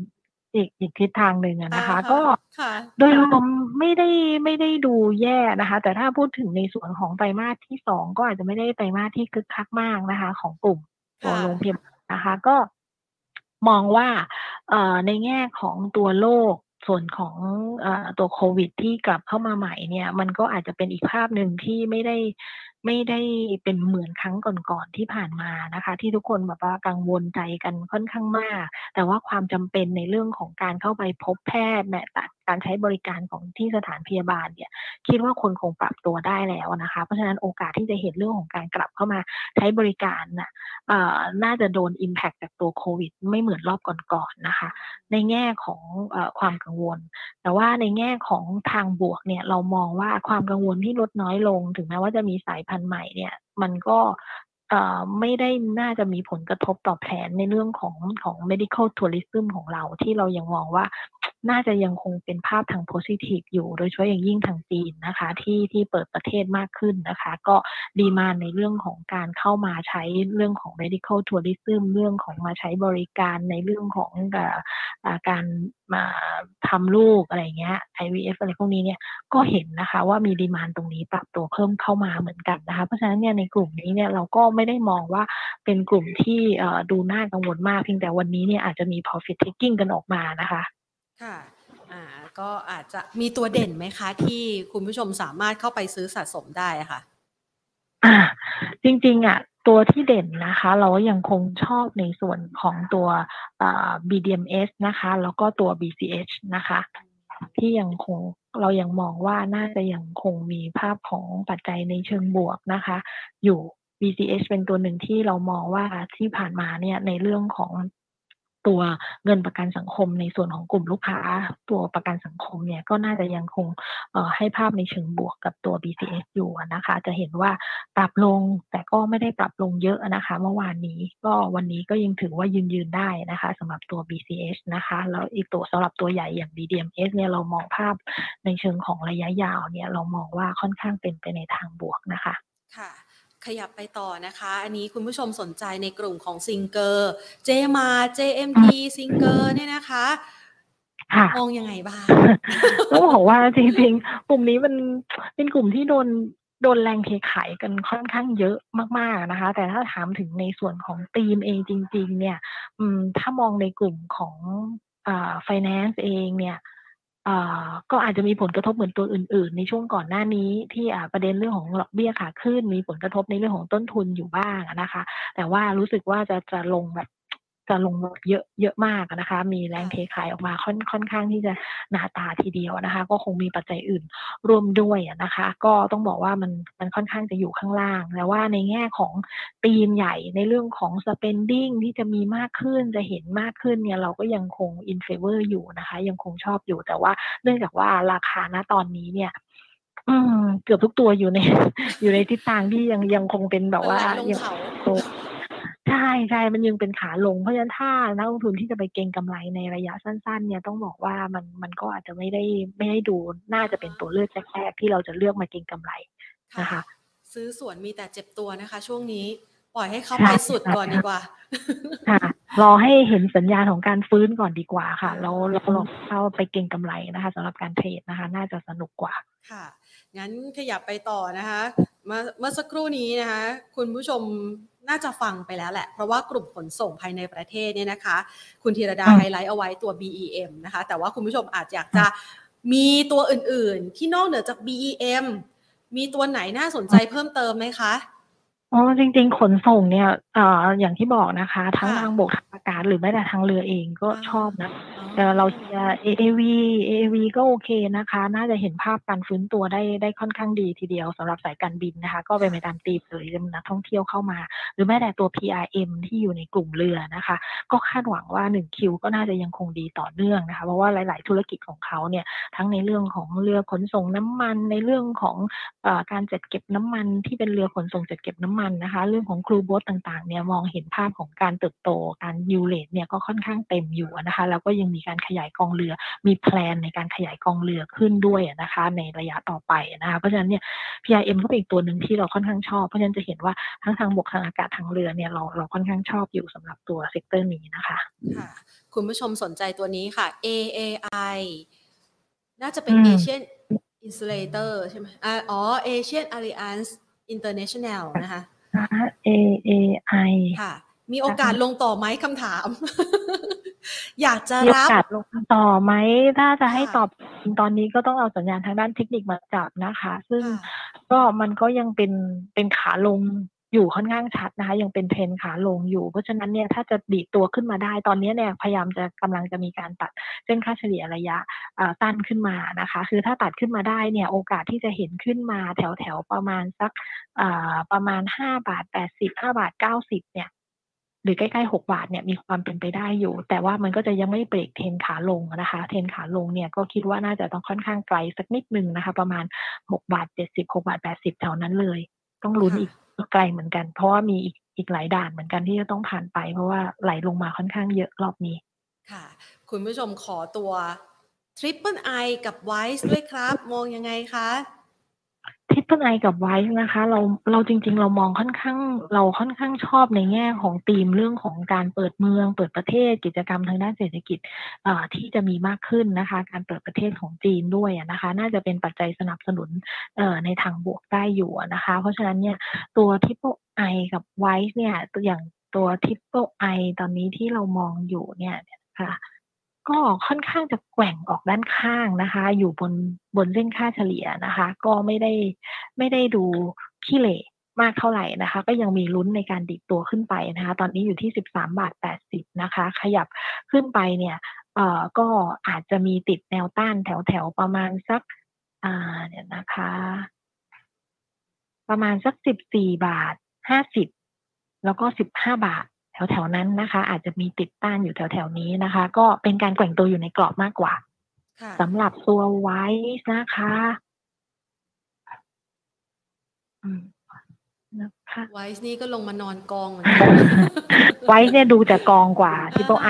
อีกอีกทิศทางหนึ่งอะนะคะอ่าก็ค่ะโดยรวมไม่ได้ไม่ได้ดูแย่นะคะ แต่ถ้าพูดถึงในส่วนของไตรมาสที่สองก็อาจจะไม่ได้ไตรมาสที่คึกคักมากนะคะ ของกลุ่มตัวค่ะโรงพยาบาลนะคะ ก็ มองว่าในแง่ของตัวโลกส่วนของอตัวโควิดที่กลับเข้ามาใหม่เนี่ย มันก็อาจจะเป็นอีกภาพหนึ่งที่ไม่ได้ ไม่ได้เป็นเหมือนครั้งก่อนๆที่ผ่านมานะคะ ที่ทุกคนแบบว่ากังวลใจกันค่อนข้างมาก แต่ว่าความจำเป็นในเรื่องของการเข้าไปพบแพทย์แม้แต่การใช้บริการของที่สถานพยาบาลเนี่ย คิดว่าคนคงปรับตัวได้แล้วนะคะ เพราะฉะนั้นโอกาสที่จะเห็นเรื่องของการกลับเข้ามาใช้บริการน่ะเอ่อน่าจะโดน impact จากตัวโควิด ไม่เหมือนรอบก่อนๆนะคะ ในแง่ของออความกังวล แต่ว่าในแง่ของทางบวกเนี่ยเรามองว่าความกังวลที่ลดน้อยลง ถึงแม้ว่าจะมีสายพันธุ์ใหม่เนี่ย มันก็ไม่ได้น่าจะมีผลกระทบต่อแผนในเรื่องของของ medical tourism ของเราที่เรายังมองว่าน่าจะยังคงเป็นภาพทาง positive อยู่ โดยเฉพาะอย่างยิ่งทางจีนนะคะ ที่ที่เปิดประเทศมากขึ้นนะคะ ก็ดีมาในเรื่องของการเข้ามาใช้เรื่องของ medical tourism เรื่องของมาใช้บริการในเรื่องของอการ มาทำลูกอะไรเงี้ย IVF อะไรพวกนี้เนี่ยก็เห็นนะคะว่ามีดีมานตรงนี้ปรับตัวเพิ่มเข้ามาเหมือนกันนะคะเพราะฉะนั้นเนี่ยในกลุ่มนี้เนี่ยเราก็ไม่ได้มองว่าเป็นกลุ่มที่ดูน่ากังวลมากเพียงแต่วันนี้เนี่ยอาจจะมี profit taking กันออกมานะคะค่ะอ่าก็อาจจะมีตัวเด่นไหมคะ ที่คุณผู้ชมสามารถเข้าไปซื้อสะสมได้ะค่ะอ่า จริงๆอะตัวที่เด่นนะคะ เรายังคงชอบในส่วนของตัว BDMs นะคะ แล้วก็ตัว BCH นะคะ ที่ยังคงเรายังมองว่าน่าจะยังคงมีภาพของปัจจัยในเชิงบวกนะคะ อยู่ BCH เป็นตัวหนึ่งที่เรามองว่าที่ผ่านมาเนี่ยในเรื่องของ ตัวเงินประกันสังคมในส่วนของกลุ่มลูกค้า ตัวประกันสังคมเนี่ยก็น่าจะยังคงให้ภาพในเชิงบวกกับตัว BCS อยู่นะคะ จะเห็นว่าปรับลงแต่ก็ไม่ได้ปรับลงเยอะนะคะ เมื่อวานนี้ก็วันนี้ก็ยังถือว่ายืนยืนได้นะคะสำหรับตัว BCH นะคะแล้วอีกตัวสำหรับตัวใหญ่อย่าง BDMs เนี่ยเรามองภาพในเชิงของระยะยาวเนี่ยเรามองว่าค่อนข้างเป็นไปในทางบวกนะคะค่ะ ขยับไปต่อนะคะ อันนี้คุณผู้ชมสนใจในกลุ่มของซิงเกอร์เจมา JMT ซิงเกอร์เนี่ยนะคะมองยังไงบ้างต้องบอกว่าจริงๆ กลุ่มนี้มันเป็นกลุ่มที่โดนโดนแรงเทขายกันค่อนข้างเยอะมากๆนะคะ แต่ถ้าถามถึงในส่วนของทีมเองจริง ๆ เนี่ยถ้ามองในกลุ่มของอ่า finance เองเนี่ย ก็อาจจะมีผลกระทบเหมือนตัวอื่น ๆ ในช่วงก่อนหน้านี้ที่ประเด็นเรื่องของดอกเบี้ยขาขึ้น มีผลกระทบในเรื่องของต้นทุนอยู่บ้างนะคะ แต่ว่ารู้สึกว่าจะจะลงแบบ จะลงเยอะเยอะมากนะคะ มีแรงเทขายออกมาค่อนค่อนข้างที่จะหนาตาทีเดียวนะคะ ก็คงมีปัจจัยอื่นร่วมด้วยนะคะ ก็ต้องบอกว่ามันมันค่อนข้างจะอยู่ข้างล่างแต่ว่าในแง่ของตีมใหญ่ในเรื่องของ spending ที่จะมีมากขึ้นจะเห็นมากขึ้นเนี่ยเราก็ยังคง in favor อยู่นะคะ ยังคงชอบอยู่แต่ว่าเนื่องจากว่าราคาณตอนนี้เนี่ยอืมเกือบทุกตัวอยู่ใน อยู่ในทิศทางที่ยังยังคงเป็นแบบว่ายัง ใช่ใช่มันยังเป็นขาลง เพราะฉะนั้นถ้านักลงทุนที่จะไปเก็งกำไรในระยะสั้น ๆ เนี่ยต้องบอกว่ามันมันก็อาจจะไม่ได้ไม่ได้ดูน่าจะเป็นตัวเลือกแรกๆที่เราจะเลือกมาเก็งกำไรนะคะ ซื้อสวนมีแต่เจ็บตัวนะคะ ช่วงนี้ปล่อยให้เขาไปสุดก่อนดีกว่าค่ะรอให้เห็นสัญญาณของการฟื้นก่อนดีกว่าค่ะ เราเราลองเข้าไปเก็งกำไรนะคะสำหรับการเทรดนะคะ น่าจะสนุกกว่าค่ะงั้นขยับไปต่อนะคะ เมื่อเมื่อสักครู่นี้นะคะ คุณผู้ชม น่าจะฟังไปแล้วแหละ เพราะว่ากลุ่มขนส่งภายในประเทศเนี่ยนะคะ คุณธีรดาไฮไลท์เอาไว้ตัว BEM นะคะ แต่ว่าคุณผู้ชมอาจอยากจะมีตัวอื่นๆ ที่นอกเหนือจาก BEM มีตัวไหนน่าสนใจเพิ่มเติมไหมคะอ๋อจริง ๆ ขนส่งเนี่ยเอ่ออย่างที่บอกนะคะ ทั้งทางบกทางอากาศหรือแม้แต่ทางเรือเองก็ชอบนะแต่ เราเชียร์ AAV AAV ก็โอเคนะคะ น่าจะเห็นภาพการฟื้นตัวได้ได้ค่อนข้างดีทีเดียวสำหรับสายการบินนะคะ ก็เป็นไปตามตีมเลยนักท่องเที่ยวเข้ามา หรือแม้แต่ตัว PRM ที่อยู่ในกลุ่มเรือนะคะ ก็คาดหวังว่า1คิวก็น่าจะยังคงดีต่อเนื่องนะคะ เพราะว่าหลาย ๆ ธุรกิจของเขาเนี่ยทั้งในเรื่องของเรือขนส่งน้ำมันในเรื่องของอการจัดเก็บน้ำมันที่เป็นเรือขนส่งจัดเก็บน้ำมันนะคะ เรื่องของครูโบอสต่าง ๆ เนี่ยมองเห็นภาพของการเติบโตการ U-rate เนี่ยก็ค่อนข้างเต็มอยู่นะคะ แล้วก็ยังมีการขยายกองเรือ มี plan ในการขยายกองเรือขึ้นด้วยนะคะ ในระยะต่อไปนะคะเพราะฉะนั้นเนี่ย PRM ก็เป็นอีกตัวหนึ่งที่เราค่อนข้างชอบ เพราะฉะนั้นจะเห็นว่าทั้งทางบกทางอากาศทางเรือเนี่ยเราเราค่อนข้างชอบอยู่สำหรับตัว sector นี้นะคะค่ะคุณผู้ชมสนใจตัวนี้ค่ะ AAI น่าจะเป็น Asian Insulator ใช่ไหมอ๋อ Asian Alliance International นะคะ A A I ค่ะ มีโอกาสลงต่อไหมคำถาม อยากจะรับโอกาสลงต่อไหม ถ้าจะให้ตอบตอนนี้ก็ต้องเอาสัญญาณทางด้านเทคนิคมาจับนะคะ ซึ่งก็มันก็ยังเป็นเป็นขาลงอยู่ค่อนข้างชัดนะคะ ยังเป็นเทรนขาลงอยู่ เพราะฉะนั้นเนี่ยถ้าจะดีตัวขึ้นมาได้ตอนนี้เนี่ยพยายามจะกำลังจะมีการตัดเส้นค่าเฉลี่ยระยะตั้นขึ้นมานะคะ คือถ้าตัดขึ้นมาได้เนี่ยโอกาสที่จะเห็นขึ้นมาแถวแถวประมาณสักประมาณห้าบาทแปดสิบห้าบาทเก้าสิบเนี่ย หรือใกล้ๆหกบาทเนี่ยมีความเป็นไปได้อยู่ แต่ว่ามันก็จะยังไม่เบรกเทรนขาลงนะคะ เทรนขาลงเนี่ยก็คิดว่าน่าจะต้องค่อนข้างไกลสักนิดนึงนะคะ ประมาณหกบาทเจ็ดสิบหกบาทแปดสิบแถวนั้นเลย ต้องลุ้นอีกไกลเหมือนกัน เพราะว่ามีอีกอีกหลายด่านเหมือนกันที่จะต้องผ่านไป เพราะว่าไหลลงมาค่อนข้างเยอะรอบนี้ ค่ะ คุณผู้ชมขอตัว Triple I กับ Wise ด้วยครับ มองยังไงคะ ทริปเปิลไอกับ WICE นะคะ เราเราจริง ๆ เรามองค่อนข้าง เราค่อนข้างชอบในแง่ของธีมเรื่องของการเปิดเมือง เปิดประเทศกิจกรรมทางด้านเศรษฐกิจที่จะมีมากขึ้นนะคะ การเปิดประเทศของจีนด้วยนะคะ น่าจะเป็นปัจจัยสนับสนุนในทางบวกได้อยู่นะคะ เพราะฉะนั้นเนี่ยตัวทริปเปิลไอกับ WICE เนี่ยตัวอย่างตัวทริปเปิลไอตอนนี้ที่เรามองอยู่เนี่ยค่ะ ก็ค่อนข้างจะแกว่งออกด้านข้างนะคะ อยู่บนบนเส้นค่าเฉลี่ยนะคะ ก็ไม่ได้ไม่ได้ดูขี้เหร่มากเท่าไหร่นะคะ ก็ยังมีลุ้นในการดิดตัวขึ้นไปนะคะ ตอนนี้อยู่ที่ 13 บาท 80 นะคะ ขยับขึ้นไปเนี่ยเอ่อก็อาจจะมีติดแนวต้านแถวๆประมาณสักอ่าเดี๋ยนะคะ ประมาณสัก 14 บาท 50 แล้วก็ 15 บาท แถวๆนั้นนะคะ อาจจะมีติดต้านอยู่แถวๆนี้นะคะ ก็เป็นการแกว่งตัวอยู่ในกรอบมากกว่าค่ะสำหรับตัว WICE นะคะอืมนะคะ WICE นี่ก็ลงมานอนกองเหมือนกัน WICE เนี่ยดูจะกองกว่าอ่าทริปเปิลไอ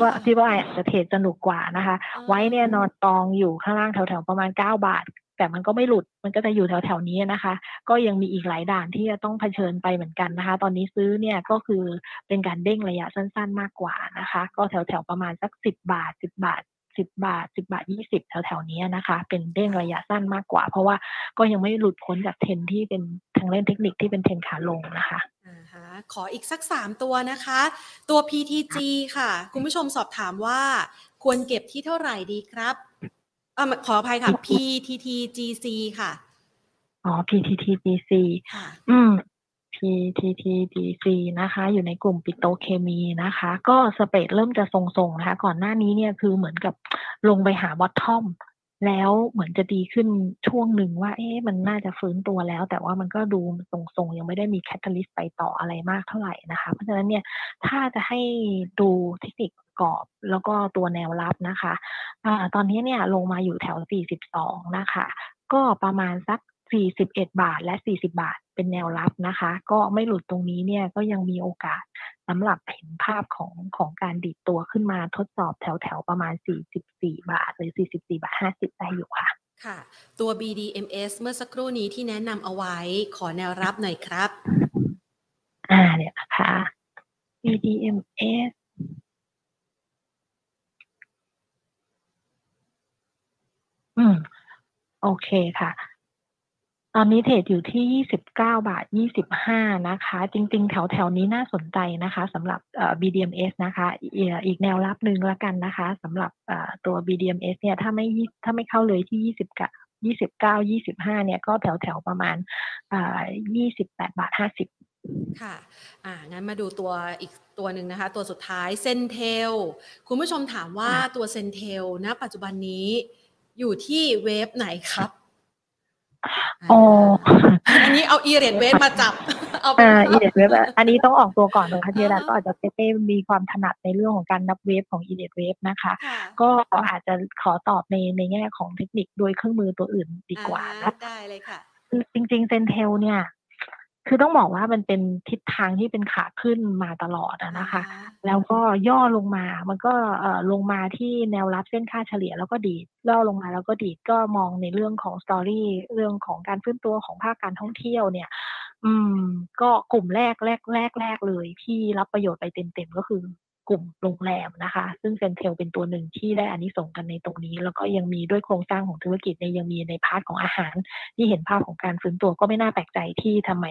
ว่าทริปเปิลไอจะ trade สนุกกว่านะคะ WICE เนี่ยนอนกองอยู่ข้างล่างแถวๆประมาณเก้าบาท แต่มันก็ไม่หลุดมันก็จะอยู่แถวๆนี้นะคะ ก็ยังมีอีกหลายด่านที่จะต้องเผชิญไปเหมือนกันนะคะ ตอนนี้ซื้อเนี่ยก็คือเป็นการเด้งระยะสั้น ๆ มากกว่านะคะ ก็แถวๆประมาณสักสิบบาทสิบบาทสิบบาทสิบาทยี่สิบแถวๆนี้นะคะ เป็นเด้งระยะสั้นมากกว่า เพราะว่าก็ยังไม่หลุดพ้นจากเทรนที่เป็นทางเล่นเทคนิคที่เป็นเทรนขาลงนะคะอ่าฮะขออีกสักสามตัวนะคะ ตัว PTG ค่ะ คุณผู้ชมสอบถามว่า ควรเก็บที่เท่าไหร่ดีครับ อ่าขออภัยค่ะ PTTGC ค่ะ อ๋อ PTTGC ค่ะ อืม PTTGC นะคะ อยู่ในกลุ่มปิโตรเคมีนะคะ ก็สเปรดเริ่มจะทรงๆนะคะ ก่อนหน้านี้เนี่ยคือเหมือนกับลงไปหา bottom แล้วเหมือนจะดีขึ้นช่วงหนึ่งว่า เอ๊ะมันน่าจะฟื้นตัวแล้ว แต่ว่ามันก็ดูทรงๆ ยังไม่ได้มี catalyst ไปต่ออะไรมากเท่าไหร่นะคะ เพราะฉะนั้นเนี่ยถ้าจะให้ดูเทคนิค ประกอบแล้วก็ตัวแนวรับนะคะอ่าตอนนี้เนี่ยลงมาอยู่แถว 42 นะคะ ก็ประมาณสัก 41 บาทและ 40 บาทเป็นแนวรับนะคะ ก็ไม่หลุดตรงนี้เนี่ยก็ยังมีโอกาสสำหรับเห็นภาพของของการดีดตัวขึ้นมาทดสอบแถวแถวๆประมาณ 44 บาท หรือ 44 บาท 50 ได้อยู่ค่ะ ค่ะ ตัว BDMs เมื่อสักครู่นี้ที่แนะนำเอาไว้ขอแนวรับหน่อยครับ อ่าเนี่ยนะคะ BDMs อืม โอเคค่ะ ตอนนี้เทรดอยู่ที่29บาท25นะคะ จริง ๆ แถวแถวๆนี้น่าสนใจนะคะสำหรับเอ่อ BDMs นะคะเอ่ออีกแนวรับหนึ่งละกันนะคะสำหรับเอ่อตัว BDMs เนี่ยถ้าไม่ยี่ถ้าไม่เข้าเลยที่20กะ29 25เนี่ยก็แถวแถวๆประมาณอ่า28บาท50ค่ะ อ่า งั้นมาดูตัวอีกตัวหนึ่งนะคะ ตัวสุดท้ายเซนเทล คุณผู้ชมถามว่าค่ะตัวเซนเทลณปัจจุบันนี้ อยู่ที่เวฟไหนครับอ๋ออันนี้เอาอีเรดเวฟมาจับ เอาเป็นอ่าภาอีพเดเวฟอันนี้ต้องออกตัวก่อนนะคะที่อ่าร้านก็อาจจะเต้มีความถนัดในเรื่องของการนับเวฟของอีเดเวฟนะคะค่ะก็อาจจะขอตอบในในแง่ของเทคนิคโดยเครื่องมือตัวอื่นดีกว่าอ่นะได้เลยค่ะคือจริงๆเซนเทลเนี่ย คือต้องบอกว่ามันเป็นทิศทางที่เป็นขาขึ้นมาตลอดอะนะคะอ่าแล้วก็ย่อลงมา มันก็เอ่อลงมาที่แนวรับเส้นค่าเฉลี่ยแล้วก็ดีดย่อลงมาแล้วก็ดีดก็มองในเรื่องของสตอรี่เรื่องของการฟื้นตัวของภาคการท่องเที่ยวเนี่ย อืม ก็กลุ่มแรกแรกแรกแรกเลยที่รับประโยชน์ไปเต็มๆก็คือ กลุ่มโรงแรมนะคะ ซึ่ง CENTEL เป็นตัวหนึ่งที่ได้อานิสงส์กันในตรงนี้ แล้วก็ยังมีด้วยโครงสร้างของธุรกิจเนี่ยยังมีใน part ของอาหาร ที่เห็นภาพของการฟื้นตัวก็ไม่น่าแปลกใจที่ทำไม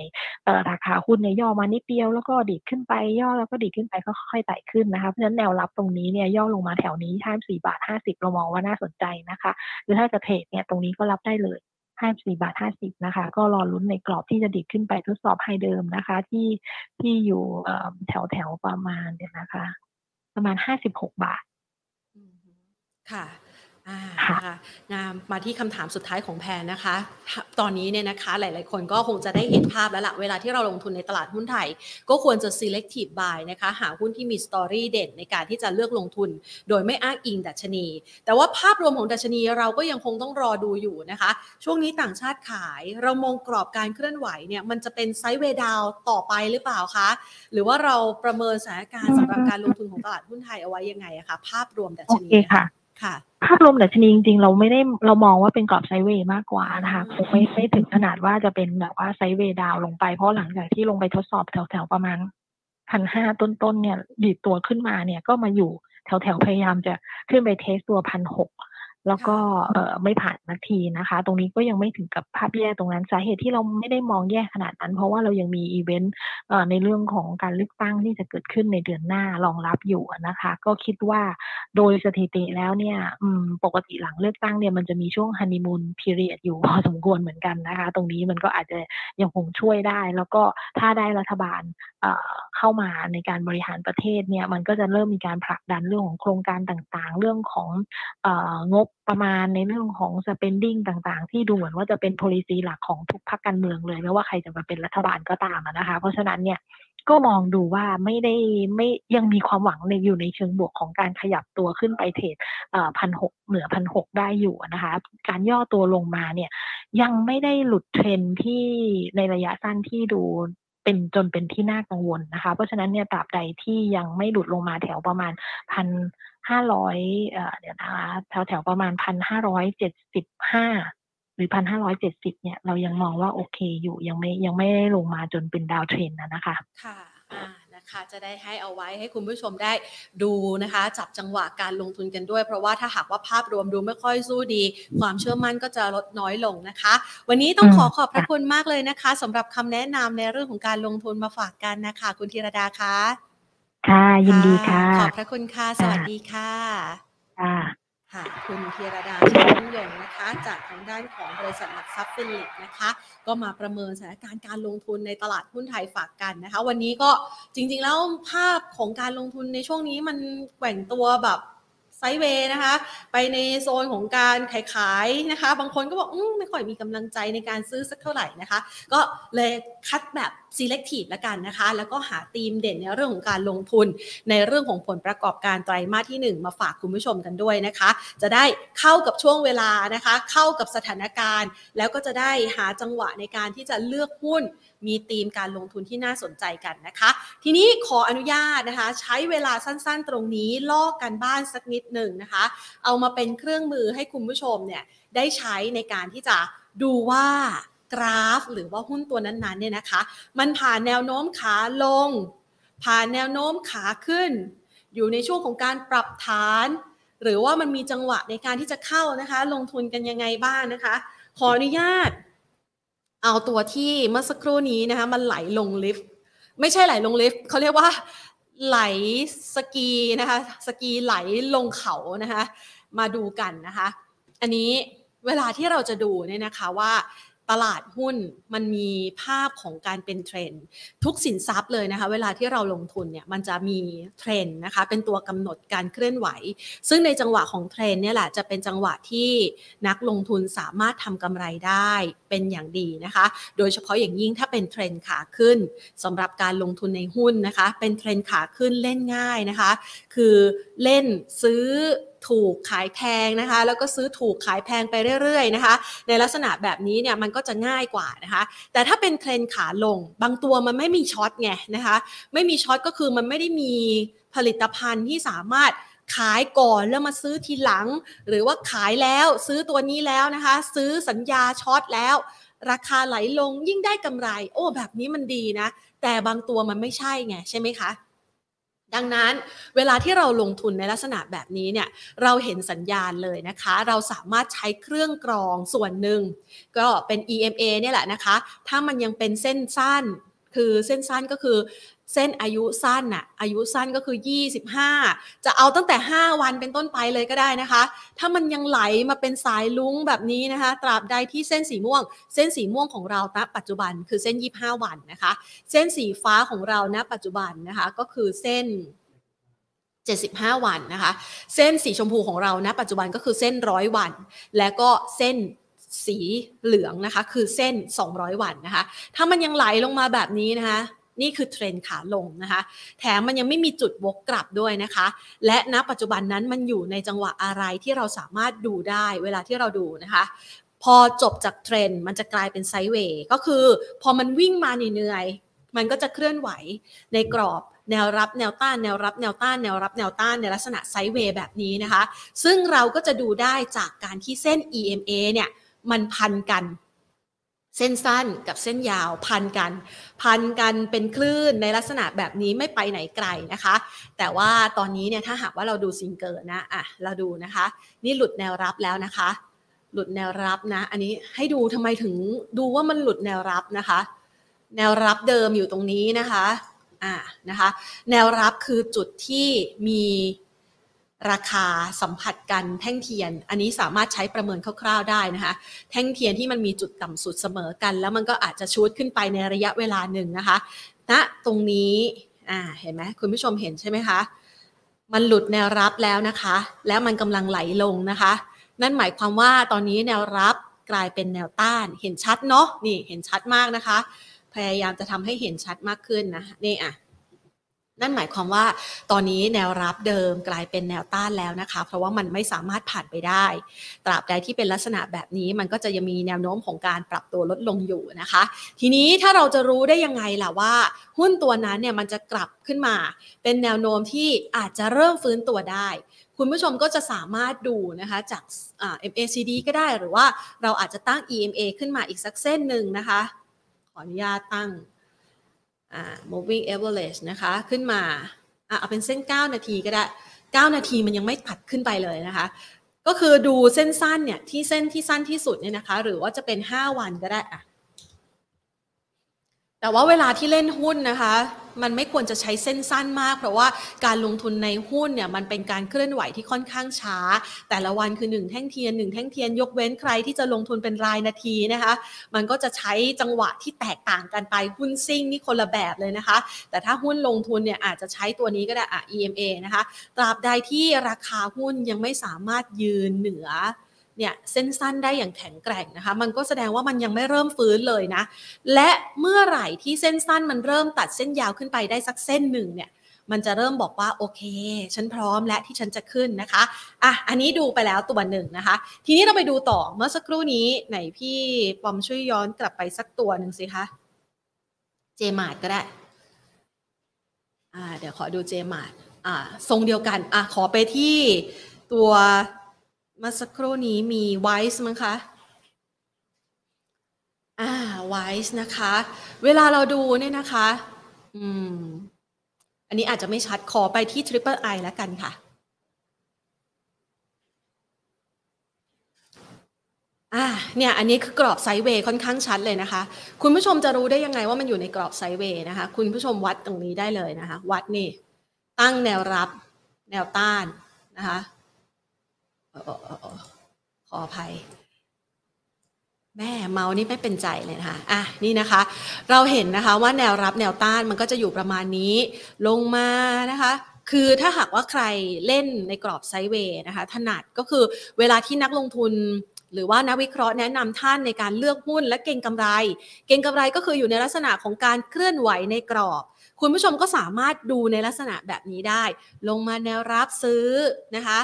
ราคาหุ้นเนี่ยย่อมานิดเดียว แล้วก็ดีดขึ้นไปย่อแล้วก็ดีดขึ้นไปก็ค่อยๆไต่ขึ้นนะคะเพราะฉะนั้นแนวรับตรงนี้เนี่ยย่อลงมาแถวนี้ห้าสี่บาทห้าสิบเรามองว่าน่าสนใจนะคะหรือถ้าจะเทรดเนี่ยตรงนี้ก็รับได้เลยห้าสี่บาทห้าสิบนะคะ ก็รอลุ้นในกรอบที่จะดีดขึ้นไปทดสอบไฮเดิมนะคะ ที่ที่อยู่แถวแถวประมาณเดี๋ยนะคะ ประมาณห้าสิบหกบาท ค่ะ งามมาที่คำถามสุดท้ายของแพนนะคะ ตอนนี้เนี่ยนะคะหลาย ๆ คนก็คงจะได้เห็นภาพแล้วล่ะเวลาที่เราลงทุนในตลาดหุ้นไทย ก็ควรจะ selective buy นะคะ หาหุ้นที่มี story เด่นในการที่จะเลือกลงทุน โดยไม่อ้างอิงดัชนี แต่ว่าภาพรวมของดัชนีเราก็ยังคงต้องรอดูอยู่นะคะ ช่วงนี้ต่างชาติขายเรามองกรอบการเคลื่อนไหวเนี่ยมันจะเป็นไซด์เวย์ดาวต่อไปหรือเปล่าคะหรือว่าเราประเมินสถานการณ์สำหรับการลงทุนของตลาดหุ้นไทยเอาไว้ยังไงอะคะภาพรวมดัโอชนีเคค่ะค่ะ ภาพรวมดัชนีจริงๆ เราไม่ได้เรามองว่าเป็นกรอบไซด์เวย์มากกว่านะคะคงไม่ไม่ถึงขนาดว่าจะเป็นแบบว่าไซด์เวย์ดาวน์ลงไป เพราะหลังจากที่ลงไปทดสอบแถวๆประมาณพันห้าต้นๆเนี่ยดีดตัวขึ้นมาเนี่ยก็มาอยู่แถวๆพยายามจะขึ้นไป test ตัวพันหก แล้วก็เอ่อไม่ผ่านสักทีนะคะ ตรงนี้ก็ยังไม่ถึงกับภาพแย่ตรงนั้นสาเหตุที่เราไม่ได้มองแย่ขนาดนั้น เพราะว่าเรายังมีอีเวนต์เอ่อในเรื่องของการเลือกตั้งที่จะเกิดขึ้นในเดือนหน้ารองรับอยู่อะนะคะ ก็คิดว่าโดยสถิติแล้วเนี่ยอืมปกติหลังเลือกตั้งเนี่ยมันจะมีช่วง honeymoon period อยู่พอสมควรเหมือนกันนะคะ ตรงนี้มันก็อาจจะยังคงช่วยได้ แล้วก็ถ้าได้รัฐบาลเอ่อเข้ามาในการบริหารประเทศเนี่ยมันก็จะเริ่มมีการผลักดันเรื่องของโครงการต่างๆ เรื่องของเอ่องบประมาณในเรื่องของ spending ต่างๆ ที่ดูเหมือนว่าจะเป็น policy หลักของทุกพรรคการเมืองเลยไม่ว่าใครจะมาเป็นรัฐบาลก็ตามนะคะ เพราะฉะนั้นเนี่ยก็มองดูว่าไม่ได้ไม่ยังมีความหวังในอยู่ในเชิงบวกของการขยับตัวขึ้นไปเทรดพันหกเหนือพันหกได้อยู่นะคะ การย่อตัวลงมาเนี่ยยังไม่ได้หลุดเทรนที่ในระยะสั้นที่ดูเป็นจนเป็นที่น่ากังวลนะคะ เพราะฉะนั้นเนี่ยตราบใดที่ยังไม่หลุดลงมาแถวประมาณพัน ห้าร้อยเอ่อเดี๋ยวนะคะแถวแถวๆประมาณพันห้าร้อยเจ็ดสิบห้าหรือพันห้าร้อยเจ็ดสิบเนี่ยเรายังมองว่าโอเคอยู่ยังไม่ยังไม่ได้ลงมาจนเป็นดาวเทรนนะนะคะ ค่ะอ่านะคะจะได้ให้เอาไว้ให้คุณผู้ชมได้ดูนะคะ จับจังหวะการลงทุนกันด้วย เพราะว่าถ้าหากว่าภาพรวมดูไม่ค่อยสู้ดี ความเชื่อมั่นก็จะลดน้อยลงนะคะ วันนี้ต้องอืมขอขอบพระคุณมากเลยนะคะสำหรับคำแนะนำในเรื่องของการลงทุนมาฝากกันนะคะ คุณธีรดาคะ ค่ะ ยินดีค่ะ ขอบพระคุณค่ะ สวัสดีค่ะ ค่ะค่ะคุณธีรดาชื่นยงนะคะ จากทางด้านของบริษัทหลักทรัพย์ฟิลิปนะคะ ก็มาประเมินสถานการณ์การลงทุนในตลาดหุ้นไทยฝากกันนะคะ วันนี้ก็จริง ๆ แล้วภาพของการลงทุนในช่วงนี้มันแกว่งตัวแบบไซด์เวย์นะคะ ไปในโซนของการขายขายๆนะคะ บางคนก็บอกอมไม่ค่อยมีกำลังใจในการซื้อสักเท่าไหร่นะคะ ก็เลยคัดแบบ selective ละกันนะคะ แล้วก็หาธีมเด่นในเรื่องของการลงทุน ในเรื่องของผลประกอบการไตรมาสที่ 1 มาฝากคุณผู้ชมกันด้วยนะคะ จะได้เข้ากับช่วงเวลานะคะ เข้ากับสถานการณ์ แล้วก็จะได้หาจังหวะในการที่จะเลือกหุ้นมีธีมการลงทุนที่น่าสนใจกันนะคะ ทีนี้ขออนุญาตนะคะ ใช้เวลาสั้นๆตรงนี้ลอกกันบ้านสักนิดหนึ่งนะคะ เอามาเป็นเครื่องมือให้คุณผู้ชมเนี่ยได้ใช้ในการที่จะดูว่า กราฟ หรือว่าหุ้นตัวนั้นๆเนี่ยนะคะ มันผ่านแนวโน้มขาลง ผ่านแนวโน้มขาขึ้น อยู่ในช่วงของการปรับฐาน หรือว่ามันมีจังหวะในการที่จะเข้านะคะ ลงทุนกันยังไงบ้างนะคะ ขออนุญาต เอาตัวที่เมื่อสักครู่นี้นะคะมันไหลลงลิฟต์ไม่ใช่ไหลลงลิฟต์เขาเรียกว่าไหลสกีนะคะสกีไหลลงเขานะคะมาดูกันนะคะ อันนี้เวลาที่เราจะดูเนี่ยนะคะว่า ตลาดหุ้นมันมีภาพของการเป็นเทรนด์ทุกสินทรัพย์เลยนะคะ เวลาที่เราลงทุนเนี่ยมันจะมีเทรนด์นะคะ เป็นตัวกำหนดการเคลื่อนไหว ซึ่งในจังหวะของเทรนด์เนี่ยแหละจะเป็นจังหวะที่นักลงทุนสามารถทำกำไรได้เป็นอย่างดีนะคะ โดยเฉพาะอย่างยิ่งถ้าเป็นเทรนด์ขาขึ้นสำหรับการลงทุนในหุ้นนะคะ เป็นเทรนด์ขาขึ้นเล่นง่ายนะคะ คือเล่นซื้อถูกขายแพงนะคะ แล้วก็ซื้อถูกขายแพงไปเรื่อยๆนะคะ ในลักษณะแบบนี้เนี่ยมันก็จะง่ายกว่านะคะ แต่ถ้าเป็นเทรนขาลง บางตัวมันไม่มี short ไงนะคะ ไม่มีช็อตก็คือมันไม่ได้มีผลิตภัณฑ์ที่สามารถขายก่อนแล้วมาซื้อทีหลัง หรือว่าขายแล้วซื้อตัวนี้แล้วนะคะ ซื้อสัญญาช็อตแล้ว ราคาไหลลงยิ่งได้กำไร โอ้แบบนี้มันดีนะ แต่บางตัวมันไม่ใช่ไงใช่ไหมคะ ดังนั้นเวลาที่เราลงทุนในลักษณะแบบนี้เนี่ยเราเห็นสัญญาณเลยนะคะ เราสามารถใช้เครื่องกรองส่วนหนึ่ง ก็เป็น EMA เนี่ยแหละนะคะ ถ้ามันยังเป็นเส้นสั้นคือเส้นสั้นก็คือ เส้นอายุสั้นน่ะอายุสั้นก็คือ 25 จะเอาตั้งแต่ 5 วันเป็นต้นไปเลยก็ได้นะคะ ถ้ามันยังไหลมาเป็นสายลุ้งแบบนี้นะคะ ตราบใดที่เส้นสีม่วง เส้นสีม่วงของเราณปัจจุบันคือเส้น 25 วันนะคะ เส้นสีฟ้าของเราณปัจจุบันนะคะก็คือเส้น75 วันนะคะ เส้นสีชมพูของเราณปัจจุบันก็คือเส้นร้อยวัน และก็เส้นสีเหลืองนะคะ คือเส้น 200 วันนะคะ ถ้ามันยังไหลลงมาแบบนี้นะคะ นี่คือเทรนด์ขาลงนะคะ แถมมันยังไม่มีจุดวกกลับด้วยนะคะ และณปัจจุบันนั้นมันอยู่ในจังหวะอะไรที่เราสามารถดูได้เวลาที่เราดูนะคะพอจบจากเทรนด์มันจะกลายเป็น sideway ก็คือ พอมันวิ่งมาเหนื่อยมันก็จะเคลื่อนไหวในกรอบแนวรับแนวต้านแนวรับแนวต้านแนวรับแนวต้านในลักษณะ sideway แบบนี้นะคะ ซึ่งเราก็จะดูได้จากการที่เส้น EMA เนี่ย มันพันกัน เส้นสั้นกับเส้นยาวพันกัน พันกันเป็นคลื่นในลักษณะแบบนี้ไม่ไปไหนไกลนะคะ แต่ว่าตอนนี้เนี่ยถ้าหากว่าเราดูซิงเกิลนะอะเราดูนะคะ นี่หลุดแนวรับแล้วนะคะ หลุดแนวรับนะ อันนี้ให้ดูทำไมถึงดูว่ามันหลุดแนวรับนะคะ แนวรับเดิมอยู่ตรงนี้นะคะอ่านะคะ แนวรับคือจุดที่มี ราคาสัมผัสกันแท่งเทียน อันนี้สามารถใช้ประเมินคร่าวๆได้นะคะ แท่งเทียนที่มันมีจุดต่ำสุดเสมอกัน แล้วมันก็อาจจะชูดขึ้นไปในระยะเวลาหนึ่งนะคะณนะตรงนี้อ่าเห็นไหมคุณผู้ชมเห็นใช่ไหมคะมันหลุดแนวรับแล้วนะคะ แล้วมันกำลังไหลลงนะคะ นั่นหมายความว่าตอนนี้แนวรับกลายเป็นแนวต้านเห็นชัดเนาะนี่เห็นชัดมากนะคะ พยายามจะทำให้เห็นชัดมากขึ้นนะนี่อะ นั่นหมายความว่าตอนนี้แนวรับเดิมกลายเป็นแนวต้านแล้วนะคะ เพราะว่ามันไม่สามารถผ่านไปได้ ตราบใดที่เป็นลักษณะแบบนี้มันก็จะยังมีแนวโน้มของการปรับตัวลดลงอยู่นะคะ ทีนี้ถ้าเราจะรู้ได้ยังไงล่ะว่า หุ้นตัวนั้นเนี่ยมันจะกลับขึ้นมา เป็นแนวโน้มที่อาจจะเริ่มฟื้นตัวได้ คุณผู้ชมก็จะสามารถดูนะคะจาก MACD ก็ได้หรือว่าเราอาจจะตั้ง EMA ขึ้นมาอีกสักเส้นหนึ่งนะคะ ขออนุญาตตั้ง moving average นะคะ ขึ้นมาอะเอาเป็นเส้น 9 นาทีก็ได้ 9 นาทีมันยังไม่ตัดขึ้นไปเลยนะคะ ก็คือดูเส้นสั้นเนี่ยที่เส้นที่สั้นที่สุดเนี่ยนะคะ หรือว่าจะเป็น 5 วันก็ได้อะแต่ว่าเวลาที่เล่นหุ้นนะคะ มันไม่ควรจะใช้เส้นสั้นมาก เพราะว่าการลงทุนในหุ้นเนี่ยมันเป็นการเคลื่อนไหวที่ค่อนข้างช้า แต่ละวันคือ 1 แท่งเทียน 1 แท่งเทียนยกเว้นใครที่จะลงทุนเป็นรายนาทีนะคะ มันก็จะใช้จังหวะที่แตกต่างกันไปหุ้นซิ่งนี่คนละแบบเลยนะคะ แต่ถ้าหุ้นลงทุนเนี่ยอาจจะใช้ตัวนี้ก็ได้อะ EMA นะคะตราบใดที่ราคาหุ้นยังไม่สามารถยืนเหนือ เนี่ยเส้นสั้นได้อย่างแข็งแกร่งนะคะ มันก็แสดงว่ามันยังไม่เริ่มฟื้นเลยนะ และเมื่อไหร่ที่เส้นสั้นมันเริ่มตัดเส้นยาวขึ้นไปได้สักเส้นหนึ่งเนี่ยมันจะเริ่มบอกว่าโอเค ฉันพร้อมและที่ฉันจะขึ้นนะคะอะอันนี้ดูไปแล้วตัวหนึ่งนะคะ ทีนี้เราไปดูต่อเมื่อสักครู่นี้ไหนพี่ปอมช่วยย้อนกลับไปสักตัวหนึ่งสิคะเจมาดก็ได้อ่าเดี๋ยวขอดูเจมาดอ่าทรงเดียวกันอะขอไปที่ตัว มื่อสักครู่นี้มีไวส์มั้งคะอ่าไวส์นะคะ เวลาเราดูเนี่ยนะคะ อืม อันนี้อาจจะไม่ชัดขอไปที่ Triple I แล้วกันค่ะอ่าเนี่ยอันนี้คือกรอบไซด์เวย์ค่อนข้างชัดเลยนะคะ คุณผู้ชมจะรู้ได้ยังไงว่ามันอยู่ในกรอบไซด์เวย์นะคะ คุณผู้ชมวัดตรงนี้ได้เลยนะคะ วัดนี่ ตั้งแนวรับ แนวต้านนะคะ ขออภัย แม่เมานี่ไม่เป็นใจเลยนะคะอะนี่นะคะ เราเห็นนะคะว่าแนวรับแนวต้านมันก็จะอยู่ประมาณนี้ ลงมานะคะคือถ้าหากว่าใครเล่นในกรอบไซด์เวย์นะคะถนัดก็คือเวลาที่นักลงทุน หรือว่านักวิเคราะห์แนะนำท่านในการเลือกหุ้นและเก่งกำไร เก่งกำไรก็คืออยู่ในลักษณะของการเคลื่อนไหวในกรอบ คุณผู้ชมก็สามารถดูในลักษณะแบบนี้ได้ ลงมาแนวรับซื้อนะคะ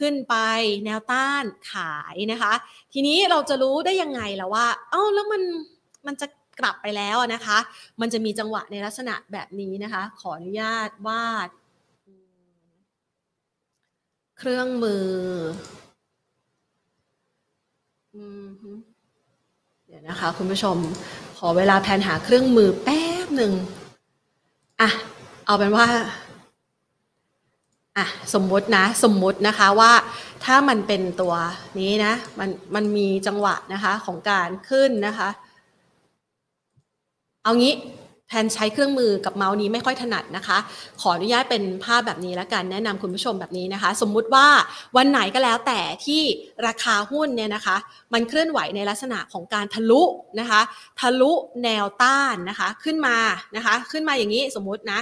ขึ้นไปแนวต้านขายนะคะ ทีนี้เราจะรู้ได้ยังไงล่ะว่า เอ้าแล้วมันมันจะกลับไปแล้วนะคะ มันจะมีจังหวะในลักษณะแบบนี้นะคะ ขออนุญาตวาด เครื่องมืออืมเดี๋ยวนะคะ คุณผู้ชม ขอเวลาแพนหาเครื่องมือแป๊บหนึ่งอะ เอาเป็นว่า อะสมมตินะสมมตินะคะว่าถ้ามันเป็นตัวนี้นะมันมันมีจังหวะนะคะของการขึ้นนะคะ เอางี้แทนใช้เครื่องมือกับเมาส์นี้ไม่ค่อยถนัดนะคะ ขออนุญาตเป็นภาพแบบนี้แล้วกันแนะนำคุณผู้ชมแบบนี้นะคะ สมมุติว่าวันไหนก็แล้วแต่ที่ราคาหุ้นเนี่ยนะคะ มันเคลื่อนไหวในลักษณะของการทะลุนะคะ ทะลุแนวต้านนะคะ ขึ้นมานะคะ ขึ้นมาอย่างนี้สมมุตินะ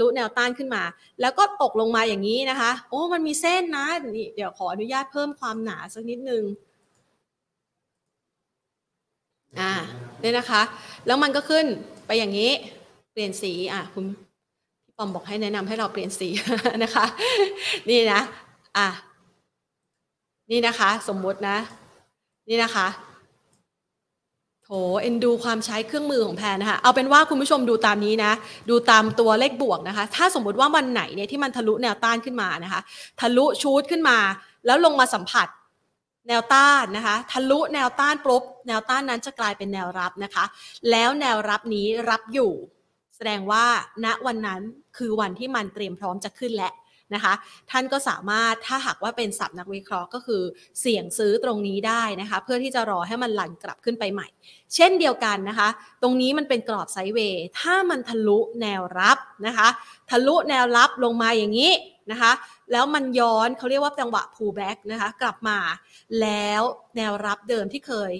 ลุแนวต้านขึ้นมา แล้วก็ตกลงมาอย่างนี้นะคะ โอ้มันมีเส้นนะนี่เดี๋ยวขออนุญาตเพิ่มความหนาสักนิดนึงอ่าเนี่ยนะคะ แล้วมันก็ขึ้นไปอย่างนี้ เปลี่ยนสีอะคุณพี่ปอมบอกให้แนะนำให้เราเปลี่ยนสีนะคะ นี่นะอะนี่นะคะ สมมุตินะ นี่นะคะ โถเอ็นดูความใช้เครื่องมือของแพนนะคะ เอาเป็นว่าคุณผู้ชมดูตามนี้นะ ดูตามตัวเลขบวกนะคะ ถ้าสมมุติว่าวันไหนเนี่ยที่มันทะลุแนวต้านขึ้นมานะคะ ทะลุชูดขึ้นมา แล้วลงมาสัมผัสแนวต้านนะคะ ทะลุแนวต้านปุ๊บแนวต้านนั้นจะกลายเป็นแนวรับนะคะ แล้วแนวรับนี้รับอยู่ แสดงว่าณวันนั้นคือวันที่มันเตรียมพร้อมจะขึ้นแล้ว นะคะ ท่านก็สามารถถ้าหากว่าเป็นศัพท์นักวิเคราะห์ก็คือเสี่ยงซื้อตรงนี้ได้นะคะ เพื่อที่จะรอให้มันหลั่นกลับขึ้นไปใหม่ เช่นเดียวกันนะคะ ตรงนี้มันเป็นกรอบไซด์เวย์ถ้ามันทะลุแนวรับนะคะ ทะลุแนวรับลงมาอย่างนี้นะคะ แล้วมันย้อนเขาเรียกว่าจังหวะ pullback นะคะ กลับมา แล้วแนวรับเดิมที่เคย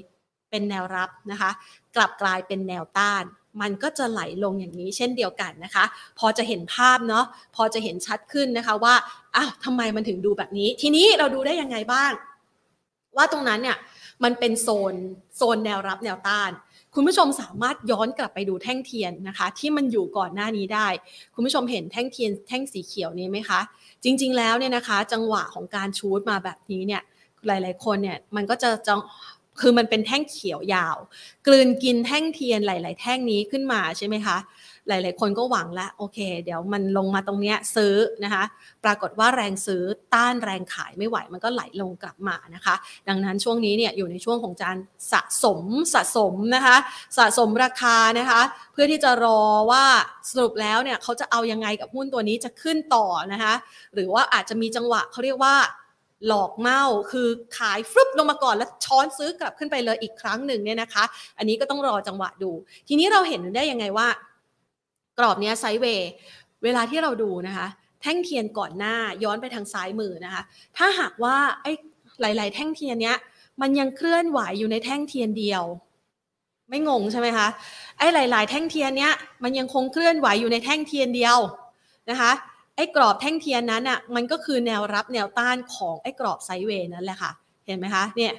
เป็นแนวรับนะคะ กลับกลายเป็นแนวต้าน มันก็จะไหลลงอย่างนี้เช่นเดียวกันนะคะ พอจะเห็นภาพเนาะพอจะเห็นชัดขึ้นนะคะว่าอ้าวทำไมมันถึงดูแบบนี้ ทีนี้เราดูได้ยังไงบ้าง ว่าตรงนั้นเนี่ยมันเป็นโซนโซนแนวรับแนวต้าน คุณผู้ชมสามารถย้อนกลับไปดูแท่งเทียนนะคะ ที่มันอยู่ก่อนหน้านี้ได้ คุณผู้ชมเห็นแท่งเทียนแท่งสีเขียวนี้ไหมคะ จริง ๆ แล้วเนี่ยนะคะ จังหวะของการชูดมาแบบนี้เนี่ยหลาย ๆ คนเนี่ยมันก็จะจัง คือมันเป็นแท่งเขียวยาว กลืนกินแท่งเทียนหลาย ๆ แท่งนี้ขึ้นมาใช่ไหมคะ หลาย ๆ คนก็หวังแล้วโอเค เดี๋ยวมันลงมาตรงเนี้ยซื้อนะคะ ปรากฏว่าแรงซื้อต้านแรงขายไม่ไหวมันก็ไหลลงกลับมานะคะ ดังนั้นช่วงนี้เนี่ยอยู่ในช่วงของการสะสมสะสมนะคะ สะสมราคานะคะ เพื่อที่จะรอว่าสรุปแล้วเนี่ยเขาจะเอายังไงกับหุ้นตัวนี้จะขึ้นต่อนะคะ หรือว่าอาจจะมีจังหวะเขาเรียกว่า หลอกเมาคือขายฟลุปลงมาก่อนแล้วช้อนซื้อกลับขึ้นไปเลยอีกครั้งหนึ่งเนี่ยนะคะ อันนี้ก็ต้องรอจังหวะดู ทีนี้เราเห็นได้ยังไงว่า กรอบเนี้ยไซเวย์เวลาที่เราดูนะคะ แท่งเทียนก่อนหน้าย้อนไปทางซ้ายมือนะคะ ถ้าหากว่าไอ้หลาย ๆ แท่งเทียนเนี้ยมันยังเคลื่อนไหวอยู่ในแท่งเทียนเดียว ไม่งงใช่ไหมคะไอ้หลาย ๆ แท่งเทียนเนี้ยมันยังคงเคลื่อนไหวอยู่ในแท่งเทียนเดียวนะคะ ไอ้กรอบแท่งเทียนนั้นอะมันก็คือแนวรับแนวต้านของไอ้กรอบไซด์เวย์นั่นแหละค่ะ เห็นไหมคะเนี่ย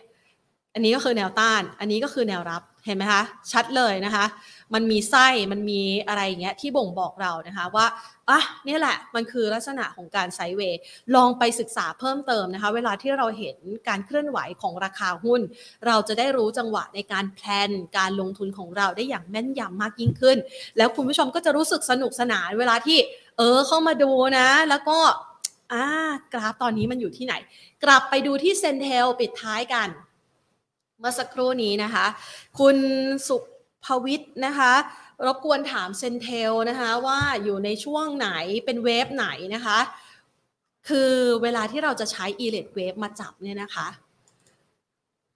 อันนี้ก็คือแนวต้าน อันนี้ก็คือแนวรับเห็นไหมคะชัดเลยนะคะ มันมีไส้มันมีอะไรอย่างเงี้ยที่บ่งบอกเรานะคะว่าอะนี่แหละมันคือลักษณะของการไซเวย์ลองไปศึกษาเพิ่มเติมนะคะ เวลาที่เราเห็นการเคลื่อนไหวของราคาหุ้น เราจะได้รู้จังหวะในการแพลนการลงทุนของเราได้อย่างแม่นยำมากยิ่งขึ้น แล้วคุณผู้ชมก็จะรู้สึกสนุกสนานเวลาที่ เออเข้ามาดูนะ แล้วก็อ่ากราฟตอนนี้มันอยู่ที่ไหน กลับไปดูที่เซนเทลปิดท้ายกัน เมื่อสักครู่นี้นะคะ คุณสุ ภวิทนะคะ รบกวนถามเซนเทลนะคะว่าอยู่ในช่วงไหนเป็นเวฟไหนนะคะ คือเวลาที่เราจะใช้ e l e t wave มาจับเนี่ยนะคะ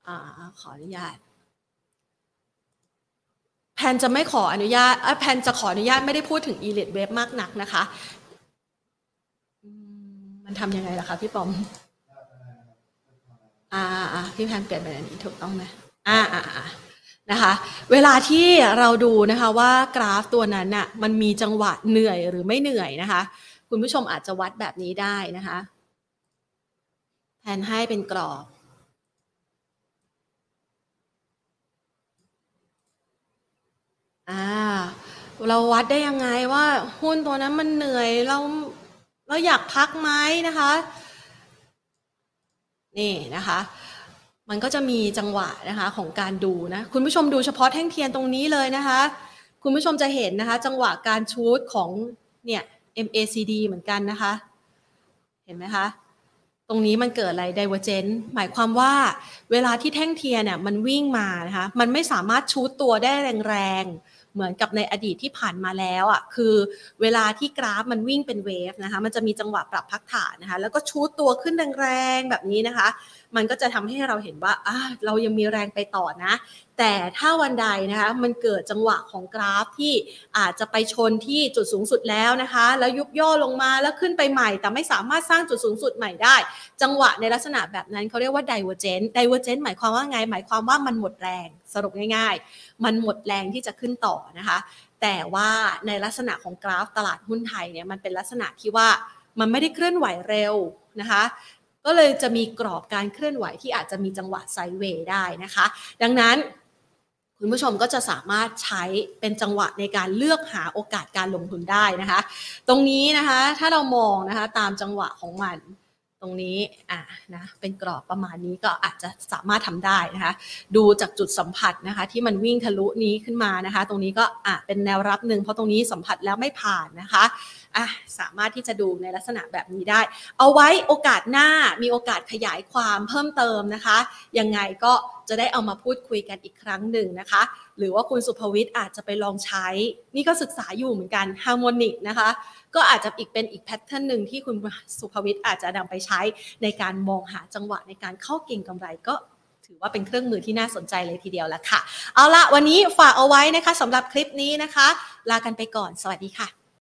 อ่าขออนุญาตแพนจะไม่ขออนุญาตแพนจะขออนุญาตไม่ได้พูดถึง e l e t wave มากนักนะคะ มันทำยังไงล่ะคะพี่ปอม อ่าอ่าพี่แพนเปลี่ยนเป็นอันนี้ถูกต้องไหมอ่าอ่าอ่า นะคะเวลาที่เราดูนะคะว่ากราฟตัวนั้นน่ะมันมีจังหวะเหนื่อยหรือไม่เหนื่อยนะคะ คุณผู้ชมอาจจะวัดแบบนี้ได้นะคะแทนให้เป็นกรอบ อ่า เราวัดได้ยังไงว่าหุ้นตัวนั้นมันเหนื่อยเราเราอยากพักไหมนะคะ นี่นะคะ มันก็จะมีจังหวะนะคะของการดูนะคุณผู้ชมดูเฉพาะแท่งเทียนตรงนี้เลยนะคะ คุณผู้ชมจะเห็นนะคะ จังหวะการชูดของเนี่ย MACD เหมือนกันนะคะ เห็นไหมคะ ตรงนี้มันเกิดอะไร divergence หมายความว่าเวลาที่แท่งเทียนเนี่ยมันวิ่งมานะคะ มันไม่สามารถชูดตัวได้แรงๆ เหมือนกับในอดีตที่ผ่านมาแล้วอะคือเวลาที่กราฟมันวิ่งเป็นเวฟนะคะมันจะมีจังหวะปรับพักฐานนะคะแล้วก็ชูตัวขึ้นแรงๆแบบนี้นะคะ มันก็จะทำให้เราเห็นว่าอ่าเรายังมีแรงไปต่อนะ แต่ถ้าวันใดนะคะมันเกิดจังหวะของกราฟที่อาจจะไปชนที่จุดสูงสุดแล้วนะคะ แล้วยุบย่อลงมาแล้วขึ้นไปใหม่ แต่ไม่สามารถสร้างจุดสูงสุดใหม่ได้ จังหวะในลักษณะแบบนั้นเขาเรียกว่า divergent divergent หมายความว่าไง หมายความว่ามันหมดแรงสรุปง่ายๆ มันหมดแรงที่จะขึ้นต่อนะคะ แต่ว่าในลักษณะของกราฟตลาดหุ้นไทยเนี่ยมันเป็นลักษณะที่ว่ามันไม่ได้เคลื่อนไหวเร็วนะคะก็เลยจะมีกรอบการเคลื่อนไหวที่อาจจะมีจังหวะไซเวย์ได้นะคะ ดังนั้นคุณผู้ชมก็จะสามารถใช้เป็นจังหวะในการเลือกหาโอกาสการลงทุนได้นะคะ ตรงนี้นะคะถ้าเรามองนะคะตามจังหวะของมัน ตรงนี้อะนะเป็นกรอบประมาณนี้ก็อาจจะสามารถทำได้นะคะ ดูจากจุดสัมผัสนะคะ ที่มันวิ่งทะลุนี้ขึ้นมานะคะ ตรงนี้ก็อะเป็นแนวรับหนึ่งเพราะตรงนี้สัมผัสแล้วไม่ผ่านนะคะอะสามารถที่จะดูในลักษณะแบบนี้ได้ เอาไว้โอกาสหน้ามีโอกาสขยายความเพิ่มเติมนะคะ ยังไงก็จะได้เอามาพูดคุยกันอีกครั้งหนึ่งนะคะ หรือว่าคุณสุภวิทย์อาจจะไปลองใช้ นี่ก็ศึกษาอยู่เหมือนกันฮาร์โมนิกนะคะ ก็อาจจะอีกเป็นอีกแพทเทิร์นหนึ่งที่คุณสุภวิทย์อาจจะนำไปใช้ในการมองหาจังหวะในการเข้าเก่งกำไรก็ถือว่าเป็นเครื่องมือที่น่าสนใจเลยทีเดียวละค่ะ เอาละวันนี้ฝากเอาไว้นะคะสำหรับคลิปนี้นะคะ ลากันไปก่อน สวัสดีค่ะ